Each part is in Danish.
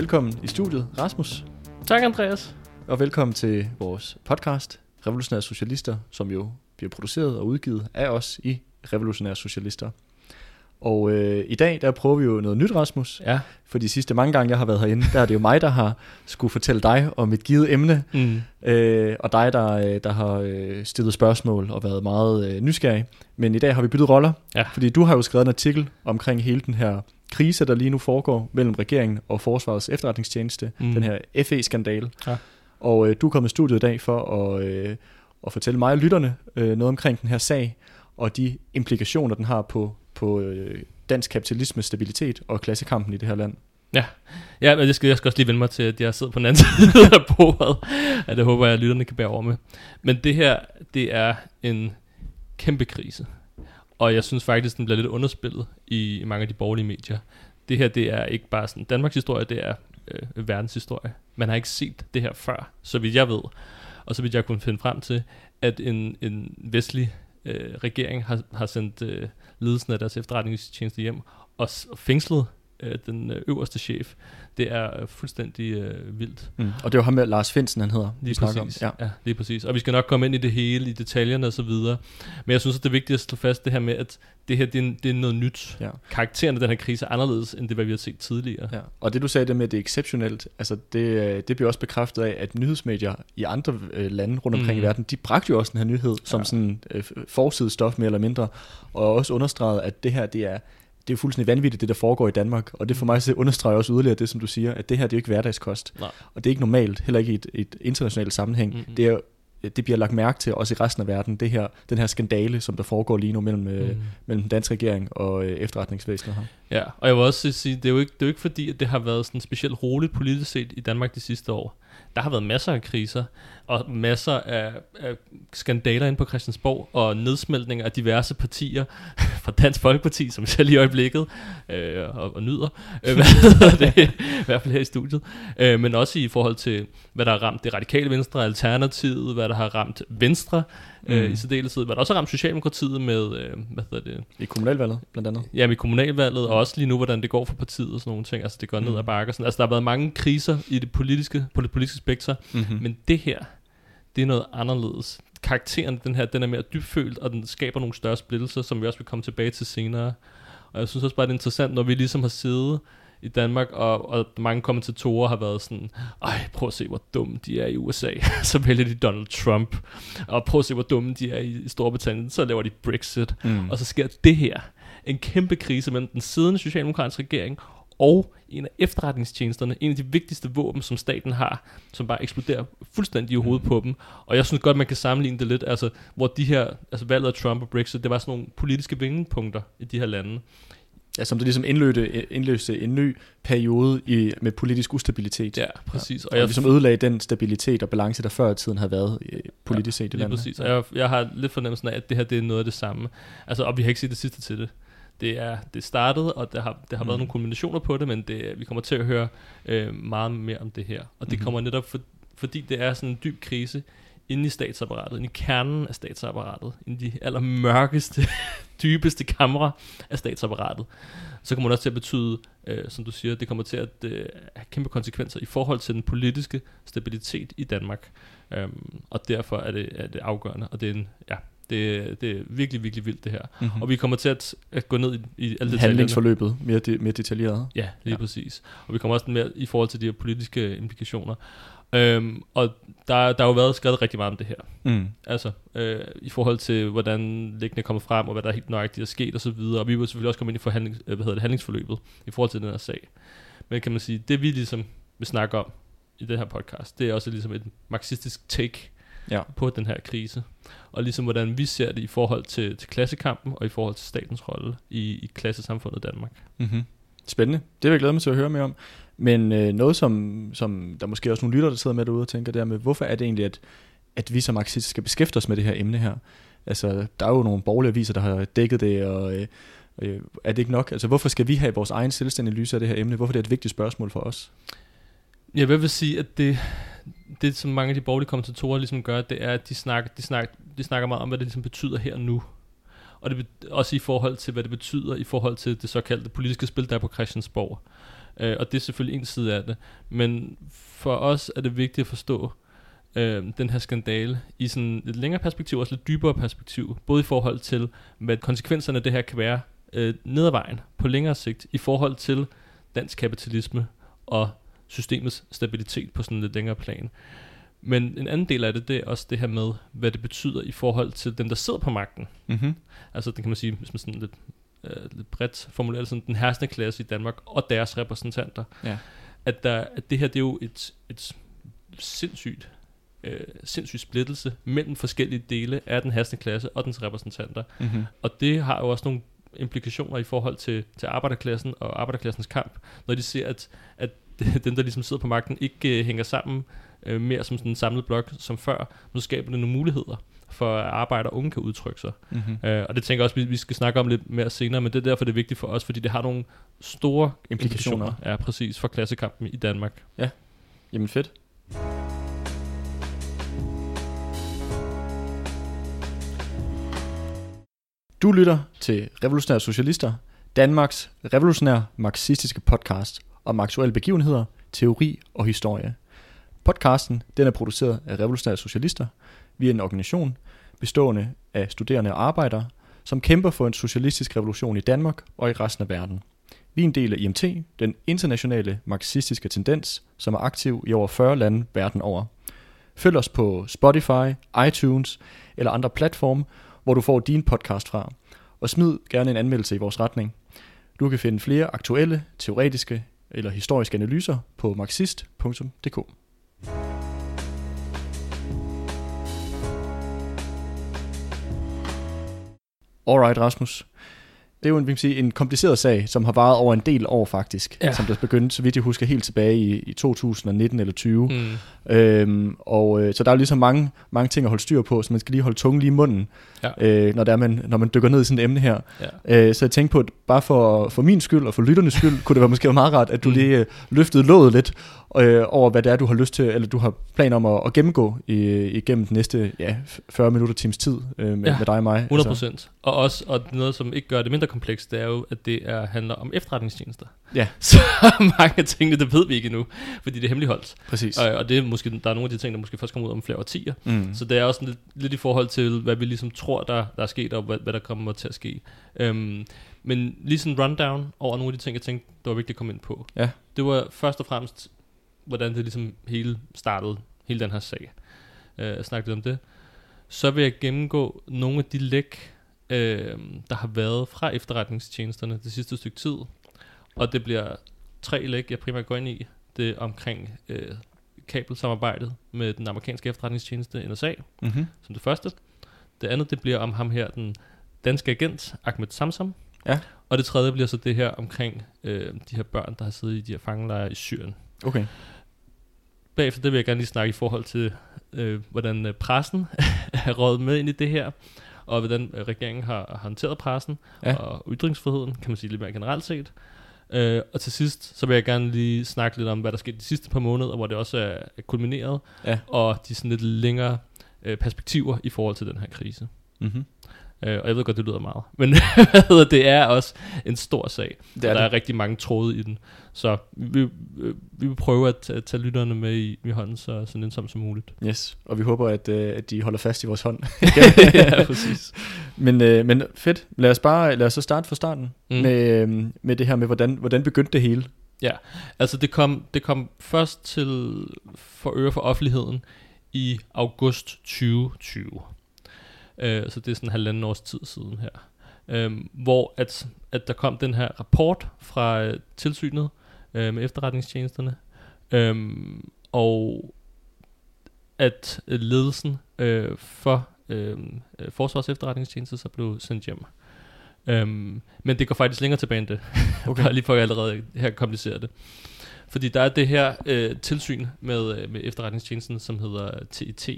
velkommen i studiet, Rasmus. Tak, Andreas. Og velkommen til vores podcast, Revolutionære Socialister, som jo bliver produceret og udgivet af os i Revolutionære Socialister. Og øh, i dag, der prøver vi jo noget nyt, Rasmus. Ja. For de sidste mange gange, jeg har været herinde, der er det jo mig, der har skulle fortælle dig om et givet emne. Mm. Øh, og dig, der, øh, der har øh, stillet spørgsmål og været meget øh, nysgerrig. Men i dag har vi byttet roller, Ja. fordi du har jo skrevet en artikel omkring hele den her krise, der lige nu foregår mellem regeringen og Forsvarets efterretningstjeneste, Mm. den her FE-skandale. Ja. Og øh, du er kommet i studiet i dag for at, øh, at fortælle mig og lytterne øh, noget omkring den her sag, og de implikationer, den har på, på øh, dansk kapitalismes stabilitet og klassekampen i det her land. Ja, men jeg skal, jeg skal også lige vende mig til, at jeg sidder på den anden side af bordet. Ja, det håber jeg, at lytterne kan bære over med. Men det her, det er en kæmpe krise. Og jeg synes faktisk, den bliver lidt underspillet i, i mange af de borgerlige medier. Det her, det er ikke bare sådan Danmarks historie, det er øh, verdenshistorie. Man har ikke set det her før, så vidt jeg ved. Og så vidt jeg kunne finde frem til, at en, en vestlig øh, regering har, har sendt øh, ledelsen af deres efterretningstjeneste hjem og, og fængslet øh, den øh, øverste chef. Det er øh, fuldstændig øh, vildt. Mm. Og det er jo ham med Lars Finsen, han hedder, Lige præcis. om. Ja. ja, lige præcis. Og vi skal nok komme ind i det hele, i detaljerne og så videre. Men jeg synes, at det er vigtigt at slå fast det her med, at det her, det er, det er noget nyt. Ja. Karakteren af den her krise er anderledes, end det, hvad vi har set tidligere. Ja. Og det du sagde det med, at det er exceptionelt, altså det, øh, det bliver også bekræftet af, at nyhedsmedier i andre øh, lande rundt omkring Mhm. i verden, de bragte jo også den her nyhed som Ja. sådan øh, forsidestof mere eller mindre, og også understreget, at det her, det er, det er jo fuldstændig vanvittigt, det der foregår i Danmark, og det for mig så understreger også yderligere det, som du siger, at det her, det er jo ikke hverdagskost, Nej. og det er ikke normalt, heller ikke i et, et internationalt sammenhæng. Mhm. Det er jo- det bliver lagt mærke til også i resten af verden, det her, den her skandale, som der foregår lige nu mellem, øh, Mm. mellem den danske regering og øh, efterretningsvæsenet her. Ja, og jeg vil også sige, det er jo ikke, det er jo ikke fordi, at det har været sådan specielt roligt politisk set i Danmark de sidste år. Der har været masser af kriser, og masser af, af skandaler ind på Christiansborg, og nedsmeltning af diverse partier, fra Dansk Folkeparti, som selv i øjeblikket, øh, og, og nyder, øh, hvad det, i hvert fald her i studiet, øh, men også i forhold til, hvad der har ramt det radikale venstre, Alternativet, hvad der har ramt Venstre, øh, Mm. i særdeleshed, hvad der også har ramt Socialdemokratiet med, øh, hvad hedder det, I kommunalvalget, blandt andet. Ja, med kommunalvalget, og også lige nu, hvordan det går for partiet og sådan nogle ting. Altså, det går ned Mm. ad bakke. og Sådan. Altså, der har været mange kriser i det politiske, på det politiske spektrum, Mm-hmm. men det her, det er noget anderledes. Karakteren, den her, den er mere dybfølt, og den skaber nogle større splittelser, som vi også vil komme tilbage til senere. Og jeg synes også bare, det er interessant, når vi ligesom har siddet i Danmark, og, og mange kommentatorer har været sådan, ej, prøv at se, hvor dumme de er i USA. så vælger de Donald Trump. Og prøv at se, hvor dumme de er i Storbritannien. Så laver de Brexit. Mm. Og så sker det her. En kæmpe krise mellem den siddende socialdemokratiske regering og en af efterretningstjenesterne, en af de vigtigste våben, som staten har, som bare eksploderer fuldstændig i hovedet på dem. Og jeg synes godt, man kan sammenligne det lidt, altså, hvor de her, altså valget af Trump og Brexit, det var sådan nogle politiske vendepunkter i de her lande. Ja, som det ligesom indløste, indløste en ny periode i, med politisk ustabilitet. Ja, præcis. Og, og ligesom ødelagde den stabilitet og balance, der før i tiden havde været øh, politisk set i landet. præcis. Og jeg, jeg har lidt fornemmelsen af, at det her det er noget af det samme. Altså, og vi har ikke set det sidste til det. Det er det startede, og der har, der har mm. været nogle kombinationer på det, men det, vi kommer til at høre øh, meget mere om det her. Og det Mhm. kommer netop, for, fordi det er sådan en dyb krise inde i statsapparatet, inde i kernen af statsapparatet, inde i de allermørkeste, dybeste kamre af statsapparatet. Så kommer det også til at betyde, øh, som du siger, det kommer til at øh, have kæmpe konsekvenser i forhold til den politiske stabilitet i Danmark. Øhm, og derfor er det, er det afgørende, og det er en, ja, det, det er virkelig, virkelig vildt det her. Mm-hmm. Og vi kommer til at, at gå ned i, i alle detaljerne. Handlingsforløbet mere, de, mere detaljeret. Ja, lige Ja. præcis. Og vi kommer også mere i forhold til de her politiske implikationer. Øhm, og der, der har jo været skrevet rigtig meget om det her. Mm. Altså, øh, i forhold til, hvordan læggende kommer frem, og hvad der helt nøjagtigt er sket og så videre. Og vi vil selvfølgelig også komme ind i forhandling, øh, hvad hedder det, handlingsforløbet i forhold til den her sag. Men kan man sige, det vi ligesom vil snakke om i den her podcast, det er også ligesom et marxistisk take Ja. på den her krise. Og ligesom hvordan vi ser det i forhold til, til klassekampen, og i forhold til statens rolle i, i klassesamfundet Danmark. Mm-hmm. Spændende. Det vil jeg glæde mig til at høre mere om. Men øh, noget, som, som der måske også nogle lytter, der sidder med derude og tænker, der med, hvorfor er det egentlig, at, at vi som marxister skal beskæftige os med det her emne her? Altså, der er jo nogle borgerlige aviser, der har dækket det, og øh, øh, er det ikke nok? Altså, hvorfor skal vi have vores egen selvstændige lyse af det her emne? Hvorfor er det et vigtigt spørgsmål for os? Jeg vil sige, at det, det som mange af de borgerlige kommentatorer ligesom gør, det er, at de snakker, de snakker, de snakker meget om, hvad det ligesom betyder her og nu. Og det også i forhold til, hvad det betyder i forhold til det såkaldte politiske spil, der er på Christiansborg. Øh, og det er selvfølgelig en side af det. Men for os er det vigtigt at forstå øh, den her skandale i sådan et længere perspektiv, også lidt dybere perspektiv. Både i forhold til, hvad konsekvenserne af det her kan være øh, ned ad vejen på længere sigt, i forhold til dansk kapitalisme og systemets stabilitet på sådan en lidt længere plan. Men en anden del af det, det er også det her med, hvad det betyder i forhold til dem, der sidder på magten. Mm-hmm. Altså, det kan man sige, hvis man sådan lidt, øh, lidt bredt formulerer sådan den herskende klasse i Danmark og deres repræsentanter. Ja. At, der, at det her, det er jo et, et sindssygt øh, sindssyg splittelse mellem forskellige dele af den herskende klasse og dens repræsentanter. Mm-hmm. Og det har jo også nogle implikationer i forhold til, til arbejderklassen og arbejderklassens kamp, når de ser, at, at dem, der ligesom sidder på magten, ikke øh, hænger sammen øh, mere som sådan en samlet blok som før, nu skaber det nogle muligheder for at arbejde og unge kan udtrykke sig. Mm-hmm. Øh, og det tænker jeg også, vi, vi skal snakke om lidt mere senere, men det er derfor, det er vigtigt for os, fordi det har nogle store Implikationer. implikationer ja, præcis, for klassekampen i Danmark. Jamen fedt. Du lytter til Revolutionære Socialister, Danmarks revolutionære marxistiske podcast om aktuelle begivenheder, teori og historie. Podcasten den er produceret af Revolutionære Socialister. Vi er en organisation bestående af studerende og arbejdere, som kæmper for en socialistisk revolution i Danmark og i resten af verden. Vi er en del af IMT, den internationale marxistiske tendens, som er aktiv i over 40 lande verden over. Følg os på Spotify, iTunes eller andre platforme, hvor du får din podcast fra. Og smid gerne en anmeldelse i vores retning. Du kan finde flere aktuelle, teoretiske eller historiske analyser på marxist.dk. Alright, Rasmus. Det er jo en, vi kan sige, en kompliceret sag, som har varet over en del år faktisk. Ja. Som der begyndte, så vidt jeg husker, helt tilbage i, i 2019 eller 20. Mm. Øhm, og øh, så der er jo ligesom mange, mange ting at holde styr på, så man skal lige holde tungen lige i munden, Ja. øh, når, det er, man, når man dykker ned i sådan et emne her. Ja. Øh, så jeg tænkte på, at bare for, for min skyld og for lytternes skyld, kunne det være måske være meget rart, at du Mm. lige øh, løftede låget lidt øh, over, hvad det er, du har lyst til, eller du har planer om at, at gennemgå i, igennem den næste ja, 40 minutter times tid øh, med, Ja, med dig og mig. 100 procent. Og også og noget, som ikke gør det mindre komplekst, det er jo, at det er, handler om efterretningstjenester. Ja. Så mange af tingene, det ved vi ikke endnu, fordi det er hemmeligholdt. Præcis. Og, og det er måske, der er nogle af de ting, der måske først kommer ud om flere årtier. Mm. Så det er også lidt, lidt i forhold til, hvad vi ligesom tror, der, der er sket, og hvad, hvad der kommer til at ske. Øhm, men lige sådan en rundown over nogle af de ting, jeg tænkte, det var vigtigt at komme ind på. Ja. Det var først og fremmest, hvordan det ligesom hele startede, hele den her sag. Øh, jeg snakkede om det. Så vil jeg gennemgå nogle af de læk, øh, der har været fra efterretningstjenesterne det sidste stykke tid. Og det bliver tre læk, jeg primært går ind i. Det er omkring øh, kabelsamarbejdet med den amerikanske efterretningstjeneste NSA, Mm-hmm. som det første. Det andet, det bliver om ham her, den danske agent, Ahmed Samsam. Ja. Og det tredje bliver så det her omkring øh, de her børn, der har siddet i de her fangelejre i Syrien. Okay. Bagefter det vil jeg gerne lige snakke i forhold til, øh, hvordan øh, pressen er rådet med ind i det her, og hvordan øh, regeringen har håndteret pressen Ja. og ytringsfriheden, kan man sige lidt mere generelt set. Øh, og til sidst, så vil jeg gerne lige snakke lidt om, hvad der skete de sidste par måneder, hvor det også er, er kulmineret, Ja. og de sådan lidt længere øh, perspektiver i forhold til den her krise. Mm-hmm. Øh, og jeg ved godt, det lyder meget. Men det er også en stor sag. Det og er der det. er rigtig mange tråde i den. Så vi, øh, vi vil prøve at tage, tage lytterne med i, i hånden så, så nænsomt som muligt. Yes, og vi håber, at, øh, at de holder fast i vores hånd. ja, præcis. men, øh, men fedt. Lad os bare lad os så starte fra starten mm. Med, øh, med det her med, hvordan, hvordan begyndte det hele? Altså det kom, det kom først til for øre for offentligheden i august 2020. Øh, så det er sådan en halvanden års tid siden her. Øh, hvor at, at der kom den her rapport fra øh, tilsynet øh, med efterretningstjenesterne. Øh, og at øh, ledelsen øh, for øh, øh, Forsvars efterretningstjeneste så blev sendt hjem. Øhm, men det går faktisk længere tilbage end det. Okay. Bare lige for at jeg allerede her komplicerer det. Fordi der er det her øh, tilsyn med, øh, med efterretningstjenesten, som hedder TET.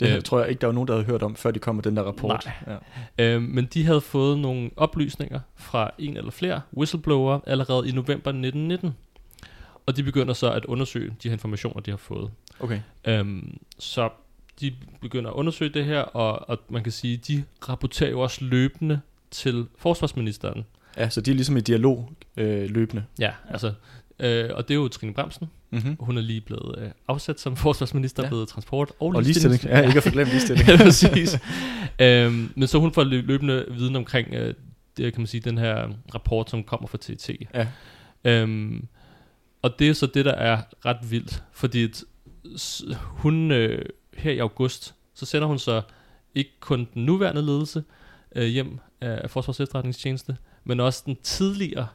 Det øh, Øh, tror jeg ikke, der var nogen, der havde hørt om, før de kom med den der rapport. Nej. Ja. Øhm, men de havde fået nogle oplysninger fra en eller flere whistleblower allerede i november 1919. Og de begynder så at undersøge de her informationer, de har fået. Okay. Øhm, så de begynder at undersøge det her, og, og man kan sige, de rapporterer jo også løbende til forsvarsministeren. Ja, så de er ligesom i dialog øh, løbende. Ja, altså, øh, og det er jo Trine Bremsen. Mm-hmm. Hun er lige blevet øh, afsat som forsvarsminister, Ja. blevet transport og, Og ligestilling. Ja, ikke at forglemme ligestilling. ja, præcis. øhm, men så hun får lø- løbende viden omkring, øh, det kan man sige, den her rapport, som kommer fra TT. Ja. Øhm, og det er så det, der er ret vildt, fordi hun øh, her i august, så sender hun så ikke kun den nuværende ledelse øh, hjem af Forsvars Efterretningstjeneste, men også den tidligere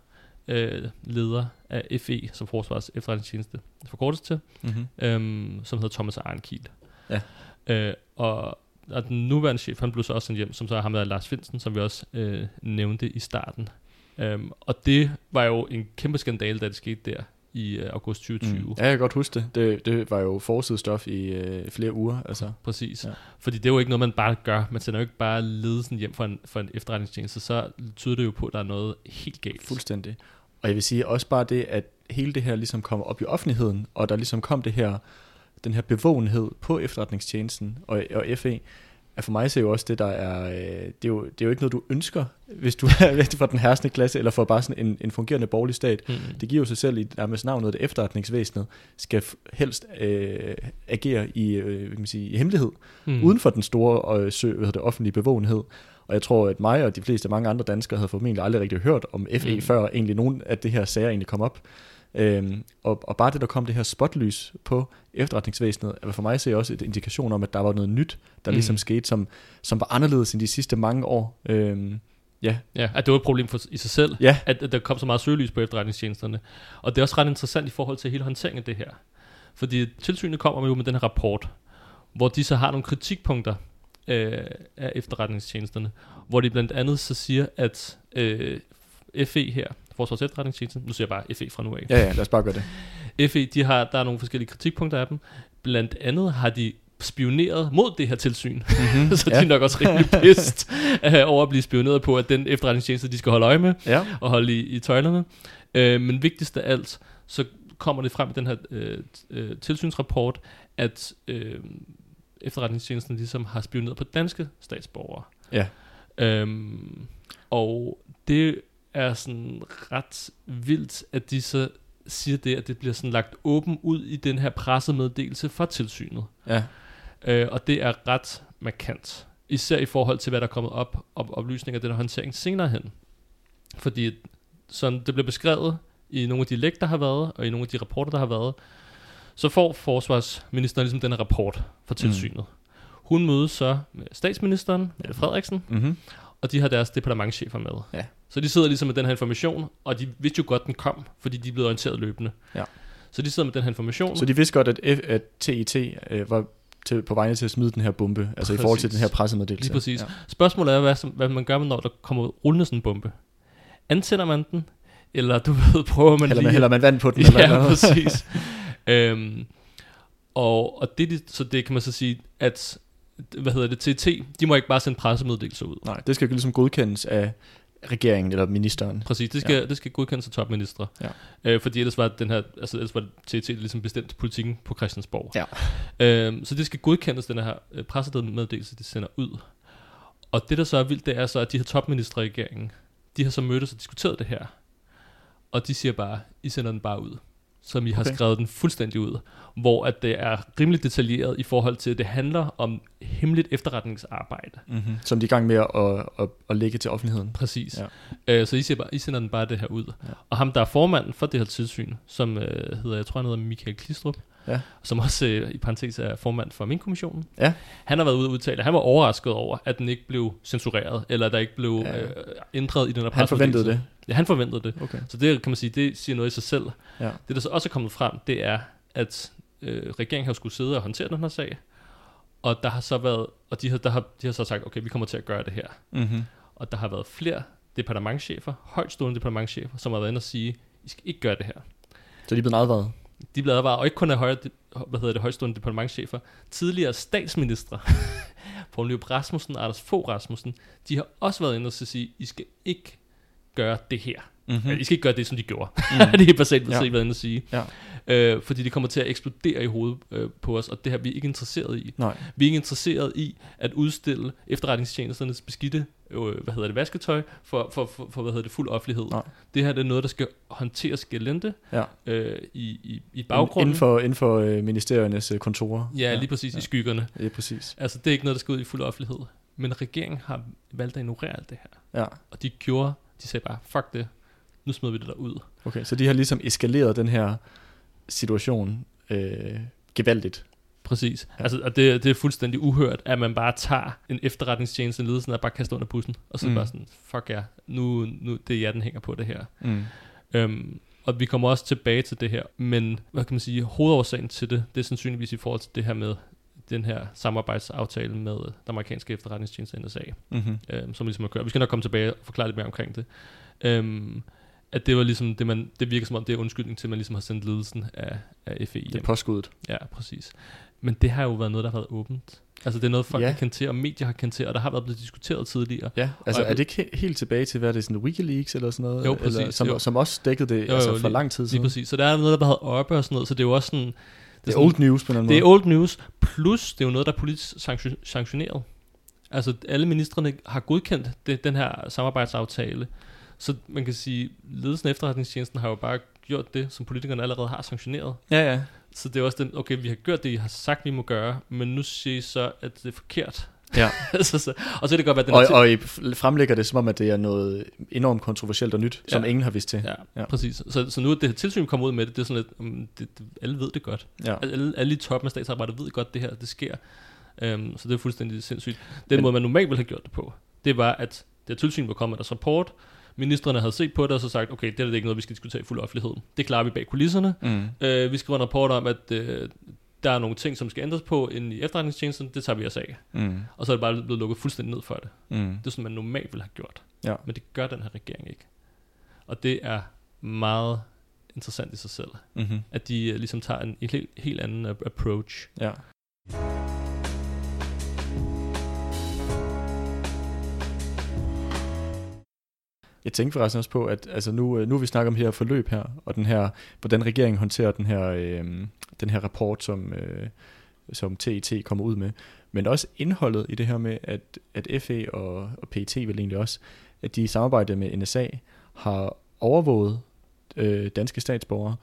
øh, leder af FE, som Forsvars Efterretningstjeneste forkortes til, Mm-hmm. øhm, som hedder Thomas Arnkiel. Ja. Øh, og, og den nuværende chef, han blev så også sendt hjem, som så er ham der Lars Finsen, som vi også øh, nævnte i starten. Øhm, og det var jo en kæmpe skandale, da det skete der i øh, august 2020. Mm. Ja, jeg kan godt huske det. Det, det var jo forsidestof i øh, flere uger. Altså. Præcis. Ja. Fordi det er jo ikke noget, man bare gør. Man sender jo ikke bare ledelsen hjem for en, for en efterretningstjeneste. Så tyder det jo på, at der er noget helt galt. Fuldstændig. Og jeg vil sige også bare det, at hele det her ligesom kommer op i offentligheden, og der ligesom kom det her, den her bevågenhed på efterretningstjenesten og, og FE, er for mig så jo også det, der er, øh, det er, jo, det er jo ikke noget, du ønsker, hvis du er rigtig fra den herskende klasse, eller for bare sådan en, en fungerende borgerlig stat. Mm. Det giver jo sig selv i nærmest navnet, at efterretningsvæsenet skal helst øh, agere i, øh, kan man sige, i hemmelighed, mm. uden for den store øh, sø, hvad det, offentlige bevågenhed. Og jeg tror, at mig og de fleste mange andre danskere havde formentlig aldrig rigtig hørt om FE. Mm. før egentlig nogen af det her sager egentlig kom op. Øhm, og, og bare det, der kom det her spotlys på efterretningsvæsenet, er for mig så også et indikation om, at der var noget nyt, der. Mm. ligesom skete, som, som var anderledes end de sidste mange år. Øhm, ja, Ja, at det var et problem for, i sig selv, ja, at, at der kom så meget søgelys på efterretningstjenesterne. Og det er også ret interessant i forhold til hele håndteringen af det her. Fordi tilsynet kommer jo med den her rapport, hvor de så har nogle kritikpunkter øh, af efterretningstjenesterne, hvor de blandt andet så siger, at øh, FE her, Forsvars Efterretningstjeneste, nu siger jeg bare FE fra nu af, ja, ja, lad os bare gøre det. FE, de har, der er nogle forskellige kritikpunkter af dem. Blandt andet har de spioneret mod det her tilsyn. Mm-hmm. så de er nok også rimelig pist øh, over at blive spioneret på, at den efterretningstjeneste, de skal holde øje med ja. og holde i, i tøjlerne. Øh, men vigtigst af alt, så kommer det frem i den her øh, tilsynsrapport, at øh, efterretningstjenesten ligesom har spioneret på danske statsborgere. Ja. Øhm, og det er sådan ret vildt, at de så siger det, at det bliver sådan lagt åben ud i den her pressemeddelelse fra tilsynet. Ja. Øh, og det er ret markant. Især i forhold til, hvad der er kommet op, op oplysninger af den her håndtering senere hen. Fordi som det blev beskrevet i nogle af de læg, der har været, og i nogle af de rapporter, der har været, så får forsvarsministeren ligesom den rapport fra tilsynet. Mm. Hun mødes så med statsministeren, Mette Frederiksen, Mm-hmm. og de har deres departementchefer med. Ja. Så de sidder ligesom med den her information, og de vidste jo godt, den kom, fordi de blevet orienteret løbende. Ja. Så de sidder med den her information. Så de vidste godt, at, F, at TIT øh, var til, på vej til at smide den her bombe, altså i forhold til den her pressemeddelelse. Lige præcis. Ja. Spørgsmålet er, hvad, som- hvad man gør, når der kommer rullende sådan en bombe. Antænder man den, eller du ved, prøver man Hælder lige... man, hælder man vand på den? eller ja, hvad? præcis. øhm, og, og det, de- så det kan man så sige, at hvad hedder det, TT, de må ikke bare sende pressemeddelelser ud. Nej, det skal ligesom godkendes af regeringen eller ministeren. Præcis, det skal, ja. det skal godkendes af topministre. Ja. Øh, fordi ellers var den her, altså ellers var TT ligesom bestemt politikken på Christiansborg. Ja. Øhm, så det skal godkendes, den her øh, pressemeddelelse, de sender ud. Og det, der så er vildt, det er så, at de her topministre i regeringen, de har så mødtes og diskuteret det her. Og de siger bare, I sender den bare ud. Som I har Okay. skrevet den fuldstændig ud. Hvor at det er rimelig detaljeret i forhold til, at det handler om hemmeligt efterretningsarbejde. Mm-hmm. Som de er i gang med at, at, at, at lægge til offentligheden. Præcis. Ja. Øh, så I, siger bare, I sender den bare det her ud. Ja. Og ham, der er formanden for det her tilsyn, som øh, hedder, jeg tror han hedder Michael Klistrup, Ja. som også øh, i parentes er formand for min kommissionen. Ja. Han har været ude og udtale, at han var overrasket over, at den ikke blev censureret, eller der ikke blev Ja. øh, ændret i den her Han forventede det. Ja, han forventede det. Okay. Så det kan man sige, det siger noget i sig selv. Ja. Det, der så også er kommet frem, det er, at øh, regeringen har skulle sidde og håndtere den her sag, og der har så været, og de har, der har, de har så sagt, okay, vi kommer til at gøre det her. Mm-hmm. Og der har været flere departementchefer, højtstående departementchefer, som har været inde og sige, I skal ikke gøre det her. Så de er blevet advaret. De er blevet advaret, og ikke kun af højre, hvad hedder det, højtstående departementchefer, tidligere statsministre, Poul Nyrup Rasmussen og Anders Fogh Rasmussen, de har også været inde og sige, I skal ikke gøre det her. Mm-hmm. Mm. I skal ikke gøre det, som de gjorde. Mm. Det er basalt, hvad Ja. været inde at sige. Ja. Øh, fordi det kommer til at eksplodere i hovedet øh, på os, og det har vi ikke interesseret i. Nej. Vi er ikke interesseret i at udstille efterretningstjenesternes beskidte øh, hvad hedder det, vasketøj for, for, for, for hvad hedder det, fuld offentlighed. Nej. Det her det er noget, der skal håndteres gelente Ja. øh, i, i, i baggrunden. Inden for, inden for øh, ministeriernes øh, kontorer. Ja, lige præcis ja. i skyggerne. Ja, præcis. Altså, det er ikke noget, der skal ud i fuld offentlighed. Men regeringen har valgt at ignorere alt det her. Ja. Og de gjorde, de sagde bare, fuck det, nu smider vi det der ud. Okay, så de har ligesom eskaleret den her situation øh, gevaldigt. Præcis. Ja. Altså, og det, det er fuldstændig uhørt, at man bare tager en efterretningstjeneste, en ledelsen, der bare kaster under bussen, og så Mm. bare sådan, fuck ja, nu, nu det er jer, den hænger på det her. Mm. Øhm, og vi kommer også tilbage til det her, men hvad kan man sige, hovedårsagen til det, det er sandsynligvis i forhold til det her med den her samarbejdsaftale med den amerikanske efterretningstjeneste NSA, Mm-hmm. øhm, som ligesom har kørt. Vi skal nok komme tilbage og forklare lidt mere omkring det. Øhm, at det var ligesom det, man, det virker som om, det er undskyldning til, at man ligesom har sendt ledelsen af, af FE Det er påskuddet. Ja, præcis. Men det har jo været noget, der har været åbent. Altså det er noget, folk Ja. kendt til, og medier har kendt til, og der har været blevet diskuteret tidligere. Ja, altså Og er det ikke he- helt tilbage til, hvad er det, sådan Wikileaks eller sådan noget? Jo, præcis, Eller, som, jo. som også dækkede det Jo, altså jo, for lige- lang tid Lige siden. præcis. Så der er noget, der har været oppe og sådan noget, så det er jo også sådan... Det er sådan- old news på en anden Det er måde. old news, plus det er jo noget, der er politisk sanktion- sanktioneret. Altså alle ministerne har godkendt det, den her samarbejdsaftale. Så man kan sige, ledelsen af efterretningstjenesten har jo bare gjort det, som politikerne allerede har sanktioneret. Ja, ja. Så det er også den, okay, vi har gjort det, I har sagt, vi må gøre, men nu siger I så, at det er forkert. Ja. så, så, og så er det godt, at den Og, og I fremlægger det som om, at det er noget enormt kontroversielt og nyt, som Ja. ingen har vidst til. Ja, Ja. præcis. Så, så nu er det her tilsyn kommer ud med det, det er sådan lidt, um, det, det, alle ved det godt. Ja. Alle, alle i toppen af statsarbejdet ved godt, det her det sker. Um, så det er fuldstændig sindssygt. Den Men- måde, man normalt ville have gjort det på, det var, at det tilsyn var kommet med deres rapport, ministerne havde set på det og så sagt, okay, det er da ikke noget, vi skal diskutere i fuld offentlighed. Det klarer vi bag kulisserne. Mm. Uh, vi skriver en rapport om, at uh, der er nogle ting, som skal ændres på inde i efterretningstjenesten, det tager vi os af. Mm. Og så er det bare blevet lukket fuldstændig ned for det. Mm. Det er sådan, man normalt ville have gjort. Ja. Men det gør den her regering ikke. Og det er meget interessant i sig selv, Mm-hmm. at de øh, ligesom tager en, en helt, helt anden ap- approach. Ja. Jeg tænkte forresten også på, at altså nu, øh, nu vi snakker om her forløb her, og den her, hvordan regeringen håndterer den her, øh, den her rapport, som, øh, som TET kommer ud med. Men også indholdet i det her med, at, at FE og, og PET vel egentlig også, at de i samarbejde med NSA har overvåget øh, danske statsborgere.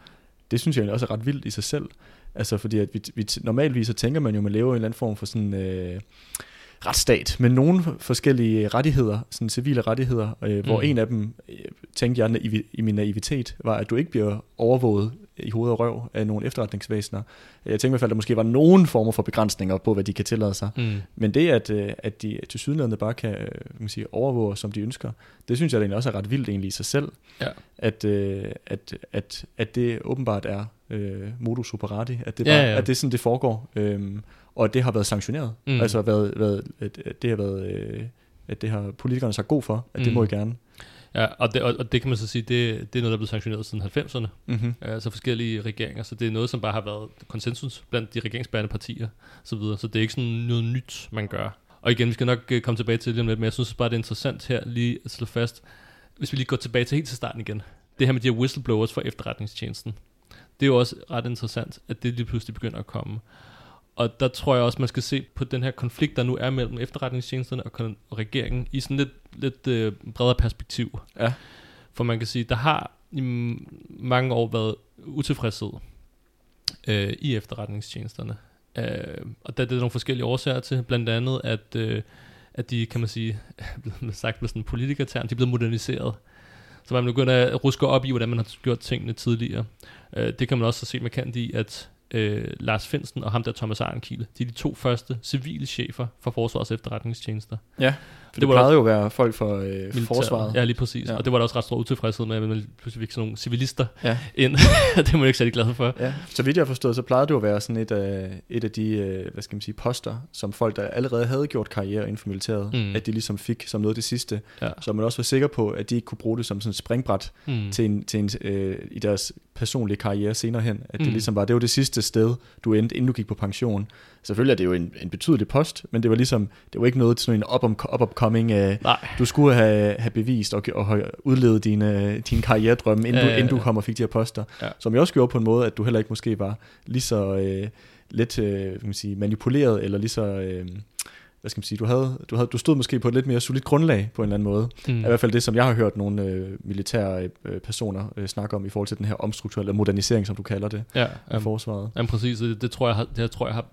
Det synes jeg egentlig også er ret vildt i sig selv. Altså fordi at vi, vi normalvis så tænker man jo, at man lever i en eller anden form for sådan øh, retsstat med nogle forskellige rettigheder, sådan civile rettigheder, øh, hvor Mm. en af dem, øh, tænkte jeg i min naivitet, var, at du ikke bliver overvåget i hoved og røv af nogle efterretningsvæsener. Jeg tænker i hvert fald, at der måske var nogen former for begrænsninger på, hvad de kan tillade sig. Mm. Men det, at, øh, at de til sydlandene bare kan, øh, kan man sige, overvåge, som de ønsker, det synes jeg egentlig også er ret vildt egentlig i sig selv. Ja. At, at, at, at det åbenbart er øh, modus operandi, at det, Ja, bare, ja. at det er sådan, det foregår. Øhm, og det har været sanktioneret. Mm. Altså været, været, det har været... Øh, at det har politikerne sagt god for, at det Mm. må I gerne. Ja, og det, og, og det kan man så sige, det, det er noget, der er blevet sanktioneret siden 90'erne. Mm-hmm. Altså forskellige regeringer, så det er noget, som bare har været konsensus blandt de regeringsbærende partier, så videre. Så det er ikke sådan noget nyt, man gør. Og igen, vi skal nok øh, komme tilbage til det lidt, men jeg synes bare, det er interessant her lige at slå fast, hvis vi lige går tilbage til helt til starten igen. Det her med de her whistleblowers for efterretningstjenesten. Det er jo også ret interessant, at det lige pludselig begynder at komme. Og der tror jeg også, man skal se på den her konflikt, der nu er mellem efterretningstjenesterne og, regeringen, i sådan lidt, lidt øh, bredere perspektiv. Ja. For man kan sige, der har i mange år været utilfredshed øh, i efterretningstjenesterne. Øh, og der, er nogle forskellige årsager til, blandt andet at, øh, at de, kan man sige, sagt med sådan en politikerterm, de er blevet moderniseret. Så man begynder at ruske op i, hvordan man har gjort tingene tidligere. Øh, det kan man også se markant i, at øh, Lars Finsen og ham der Thomas Arnkiel. de er de to første civile chefer for Forsvarets efterretningstjenester. Ja, for det, Det plejede jo at være folk for øh, Militæret. forsvaret. Ja, lige præcis. Ja. Og det var der også ret stor utilfredshed med, at man pludselig fik sådan nogle civilister Ja. ind. det er man ikke særlig glad for. Ja, så vidt jeg har forstået, så plejede det jo at være sådan et af, et af de, øh, hvad skal man sige, poster, som folk, der allerede havde gjort karriere inden for militæret. Mm. at de ligesom fik som noget af det sidste, Ja. så man også var sikker på, at de ikke kunne bruge det som sådan et springbræt Mm. til en, til en, øh, i deres personlige karriere senere hen, at det Mm. ligesom var, det var det sidste sted, du endte, inden du gik på pension. Selvfølgelig er det jo en, en betydelig post, men det var ligesom, det var ikke noget til sådan en up, up upcoming. Øh, Nej. du skulle have, have bevist og, og have udlevet dine, dine karrieredrømme, inden, Ja, du, ja, inden du ja. kom og fik de her poster. Ja. Som jeg også gjorde på en måde, at du heller ikke måske var lige så øh, lidt øh, kan man sige, manipuleret, eller lige så... Øh, hvad skal man sige, du, havde, du, havde, du stod måske på et lidt mere solidt grundlag på en eller anden måde. Mm. I hvert fald det, som jeg har hørt nogle øh, militære øh, personer øh, snakke om i forhold til den her omstrukturelle modernisering, som du kalder det, Ja, af forsvaret. Jamen præcis, det, det tror jeg, har, det tror jeg har,